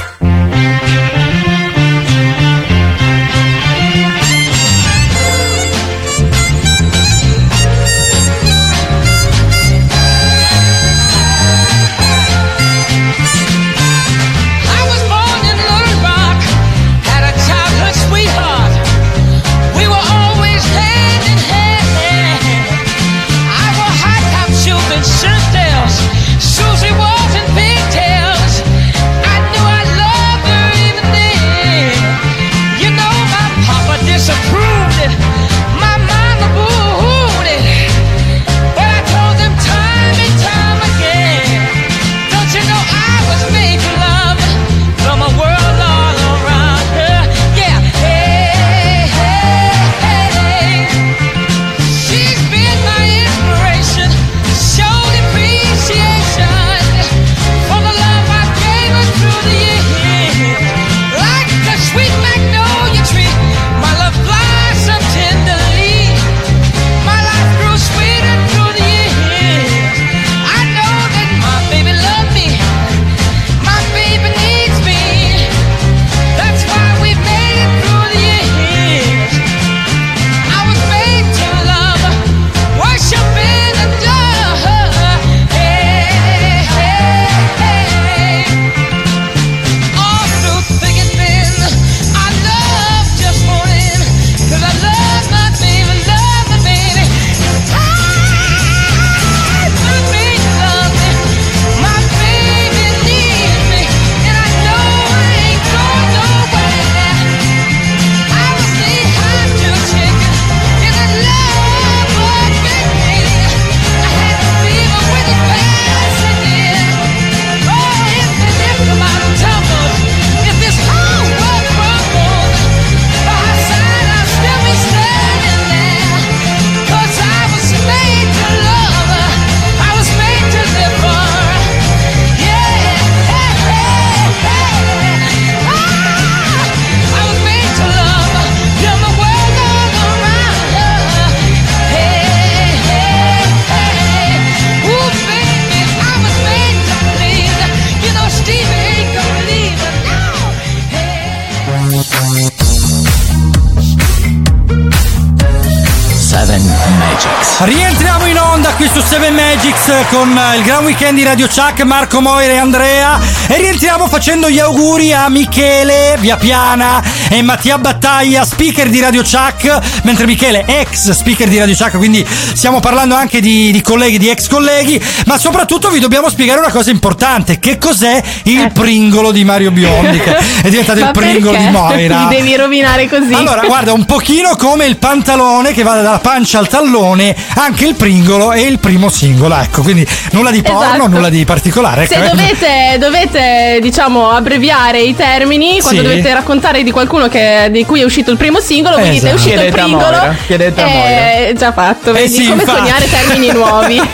weekend di Radio Chuck, Marco Moira e Andrea. E rientriamo facendo gli auguri a Michele Viapiana e Mattia Battaglia, speaker di Radio Chuck, mentre Michele ex speaker di Radio Chuck, quindi stiamo parlando anche di, di colleghi, di ex colleghi, ma soprattutto vi dobbiamo spiegare una cosa importante, che cos'è il pringolo di Mario Biondi, che è diventato il pringolo di Moira. Mi devi rovinare così. Allora, guarda, un pochino come il pantalone che va dalla pancia al tallone, anche il pringolo è il primo singolo, ecco, quindi nulla di porno, Esatto. nulla di particolare. Se ecco, eh. dovete, dovete, diciamo, abbreviare i termini, quando Sì. dovete raccontare di qualcuno che- di cui è uscito il primo singolo, voi dite è Esatto. uscito Chiedete il pringolo. Moira, chiedete a è già fatto, vedi sì, come infatti. coniare termini nuovi.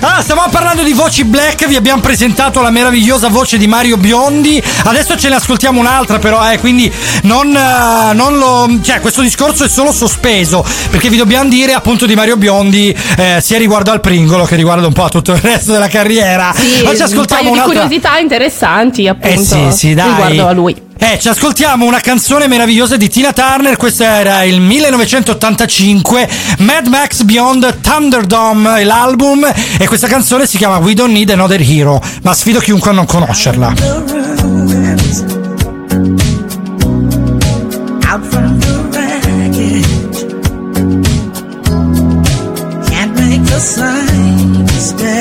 Ah, stavamo parlando di voci black, vi abbiamo presentato la meravigliosa voce di Mario Biondi. Adesso ce ne ascoltiamo un'altra, però, eh, quindi non, eh, non lo. Cioè, questo discorso è solo sospeso. Perché vi dobbiamo dire appunto di Mario Biondi, eh, sia riguardo al pringolo che riguardo un po' a tutto il resto della carriera. Sì, Ma ci un ascoltiamo paio di un'altra. curiosità interessanti, appunto. Eh sì, sì, dai. Riguardo a lui. Eh, ci ascoltiamo una canzone meravigliosa di Tina Turner, questo era il 1985, Mad Max Beyond Thunderdome, l'album, e questa canzone si chiama We Don't Need Another Hero, ma sfido chiunque a non conoscerla. out from the wreckage. Can't make the same mistake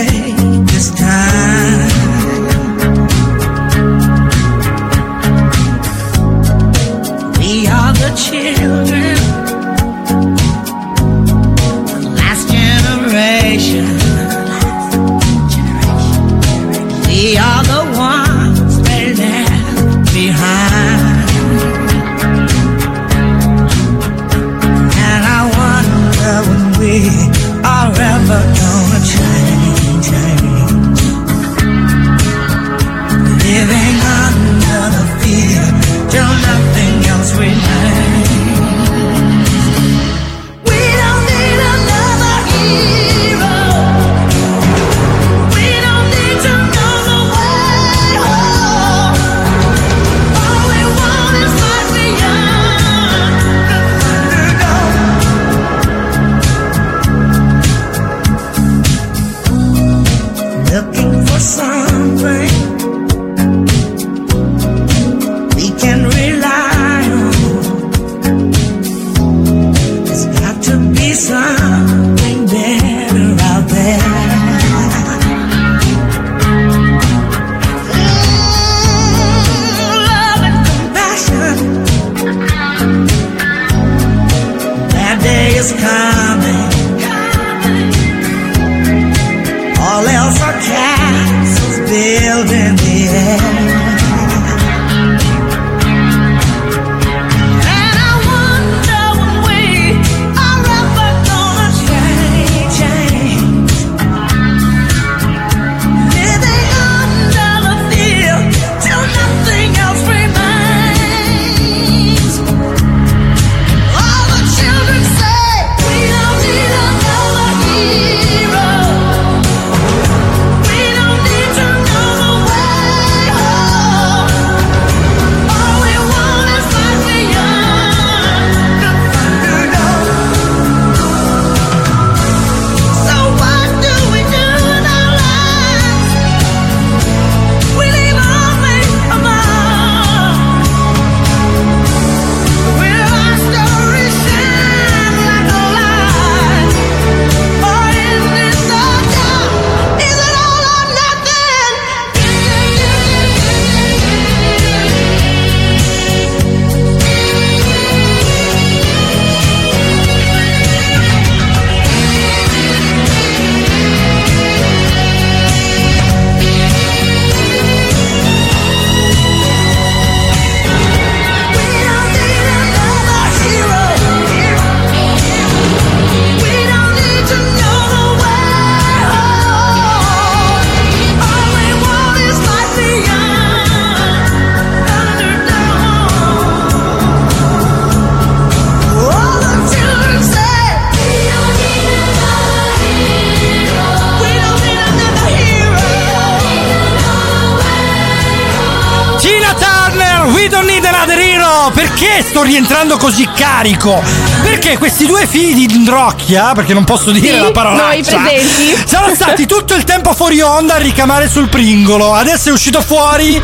carico? Perché questi due figli di Indrocchia, perché non posso dire Sì, la parola, noi presenti. sono stati tutto il tempo fuori onda a ricamare sul Pringolo. Adesso è uscito fuori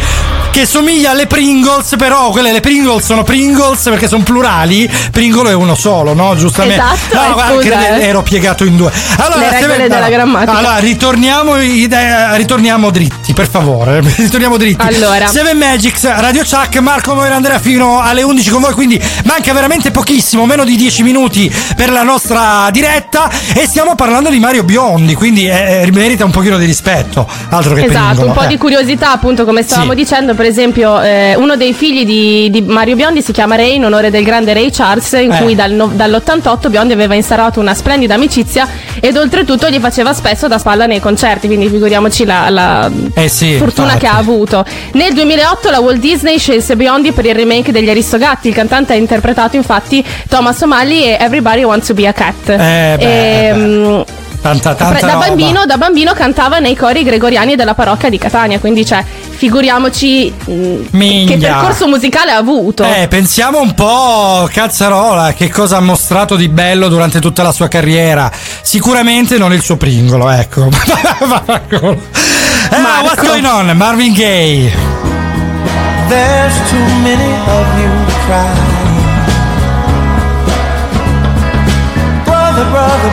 che somiglia alle Pringles, però quelle le Pringles sono Pringles perché sono plurali. Pringolo è uno solo, no? Giustamente. Esatto, no, guarda, scusa, eh. ero piegato in due. Allora, Le regole della grammatica. Allora, ritorniamo, eh, ritorniamo dritti, per favore. ritorniamo dritti. Allora. Seven Magics, Radio Chuck, Marco Moira Andrea fino alle 11 con voi, quindi manca veramente pochissimo, meno di 10 minuti per la nostra diretta e stiamo parlando di Mario Biondi, quindi eh, eh, merita un pochino di rispetto, altro che Esatto, Pringolo, un po' eh. di curiosità, appunto, come stavamo Sì. dicendo, per esempio, eh, uno dei figli di, di Mario Biondi si chiama Ray in onore del grande Ray Charles, in Eh. cui dal no- dall'88 Biondi aveva instaurato una splendida amicizia ed oltretutto gli faceva spesso da spalla nei concerti, quindi figuriamoci la, la Eh sì, fortuna infatti. che ha avuto. Nel 2008 la Walt Disney scelse Biondi per il remake degli Aristogatti, il cantante ha interpretato infatti Thomas O'Malley e Everybody Wants to be a Cat. Eh, beh, Ehm, Tanta, tanta da, bambino, da bambino cantava nei cori gregoriani della parrocchia di Catania, quindi cioè, figuriamoci Minchia. che percorso musicale ha avuto. Eh, pensiamo un po', Cazzarola, che cosa ha mostrato di bello durante tutta la sua carriera. Sicuramente non il suo pringolo, ecco. eh, what's going on? Marvin Gaye. There's too many of you crying.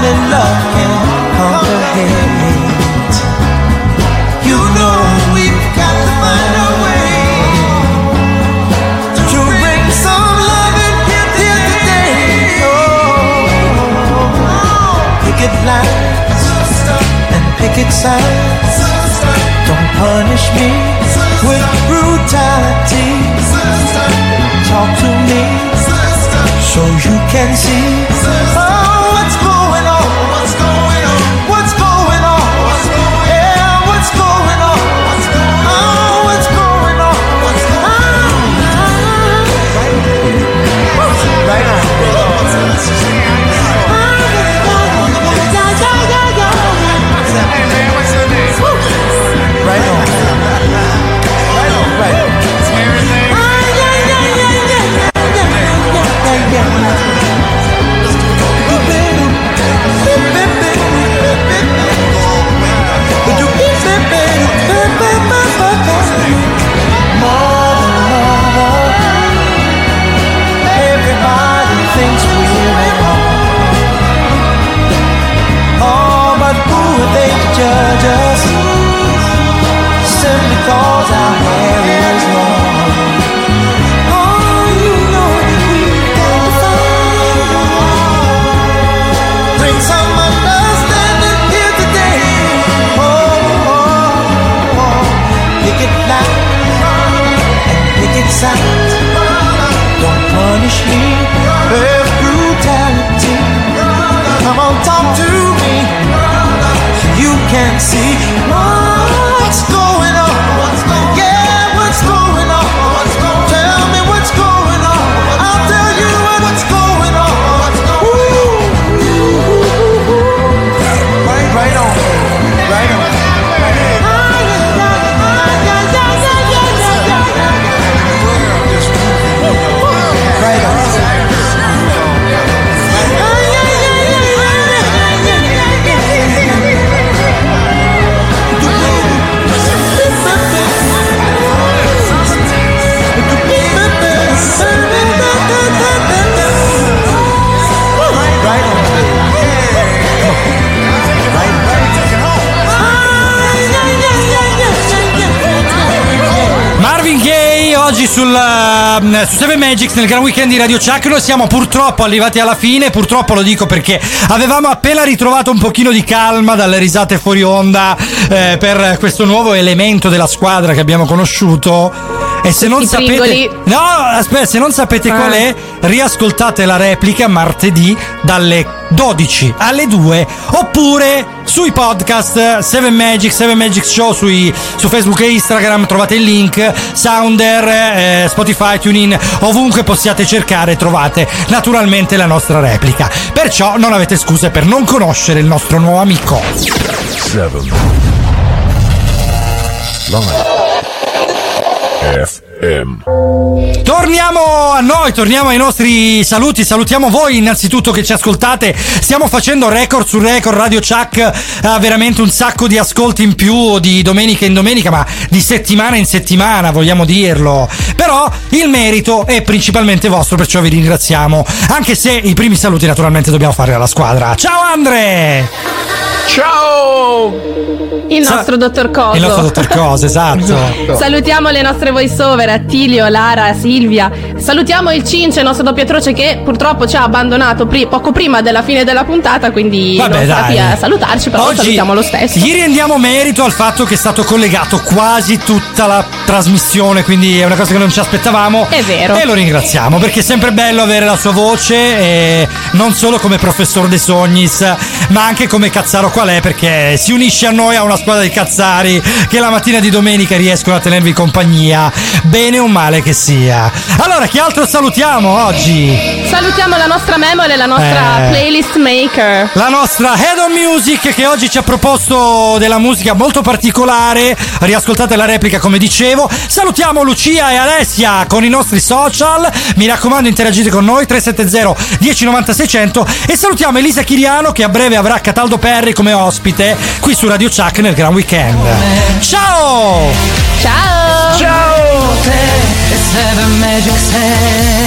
only love can conquer hate. You know we've got to find a way to bring some love loving here today. Oh, picket lines and picket signs. Don't punish me with brutality. Talk to me so you can see oh, what's going on. To me. You can't see oggi sul, eh, su 7 Magics nel Gran Weekend di Radio noi siamo purtroppo arrivati alla fine purtroppo lo dico perché avevamo appena ritrovato un pochino di calma dalle risate fuori onda eh, per questo nuovo elemento della squadra che abbiamo conosciuto E se non sapete. No, aspetta, se non sapete Ah. qual è, riascoltate la replica martedì dalle 12 alle 2 oppure sui podcast 7 Magic, 7 Magic Show sui- su Facebook e Instagram trovate il link, Sounder, eh, Spotify, TuneIn, ovunque possiate cercare trovate naturalmente la nostra replica. Perciò non avete scuse per non conoscere il nostro nuovo amico. 7 Live FM Torniamo a noi, torniamo ai nostri saluti. Salutiamo voi innanzitutto che ci ascoltate. Stiamo facendo record su record. Radio Chuck ha veramente un sacco di ascolti in più di domenica in domenica, ma di settimana in settimana, vogliamo dirlo. Però il merito è principalmente vostro, perciò vi ringraziamo. Anche se i primi saluti naturalmente dobbiamo fare alla squadra. Ciao Andre! Ciao! Il Sa- nostro dottor Coso. Il nostro dottor Cose, esatto. Salutiamo le nostre voice over, Attilio, Lara, Silvia. Salutiamo il Cince, il nostro doppiatroce che purtroppo ci ha abbandonato pri- poco prima della fine della puntata, quindi Vabbè, non dai. a salutarci, però lo salutiamo lo stesso. Gli rendiamo merito al fatto che è stato collegato quasi tutta la trasmissione, quindi è una cosa che non ci aspettavamo. È vero. E lo ringraziamo perché è sempre bello avere la sua voce, non solo come professor De Sognis, ma anche come cazzaro qual è, perché si unisce a noi a una squadra di cazzari che la mattina di domenica riescono a tenervi compagnia, bene o male che sia. Allora, chi altro salutiamo oggi? Salutiamo la nostra memoria e la nostra Eh. playlist maker. La nostra Head on Music che oggi ci ha proposto della musica molto particolare. Riascoltate la replica come dicevo. Salutiamo Lucia e Alessia con i nostri social. Mi raccomando interagite con noi 370 1090 600 e salutiamo Elisa Chiriano che a breve avrà Cataldo Perri come ospite qui su Radio Chuck nel Gran Weekend. Ciao! Ciao! Ciao! Seven magic sands.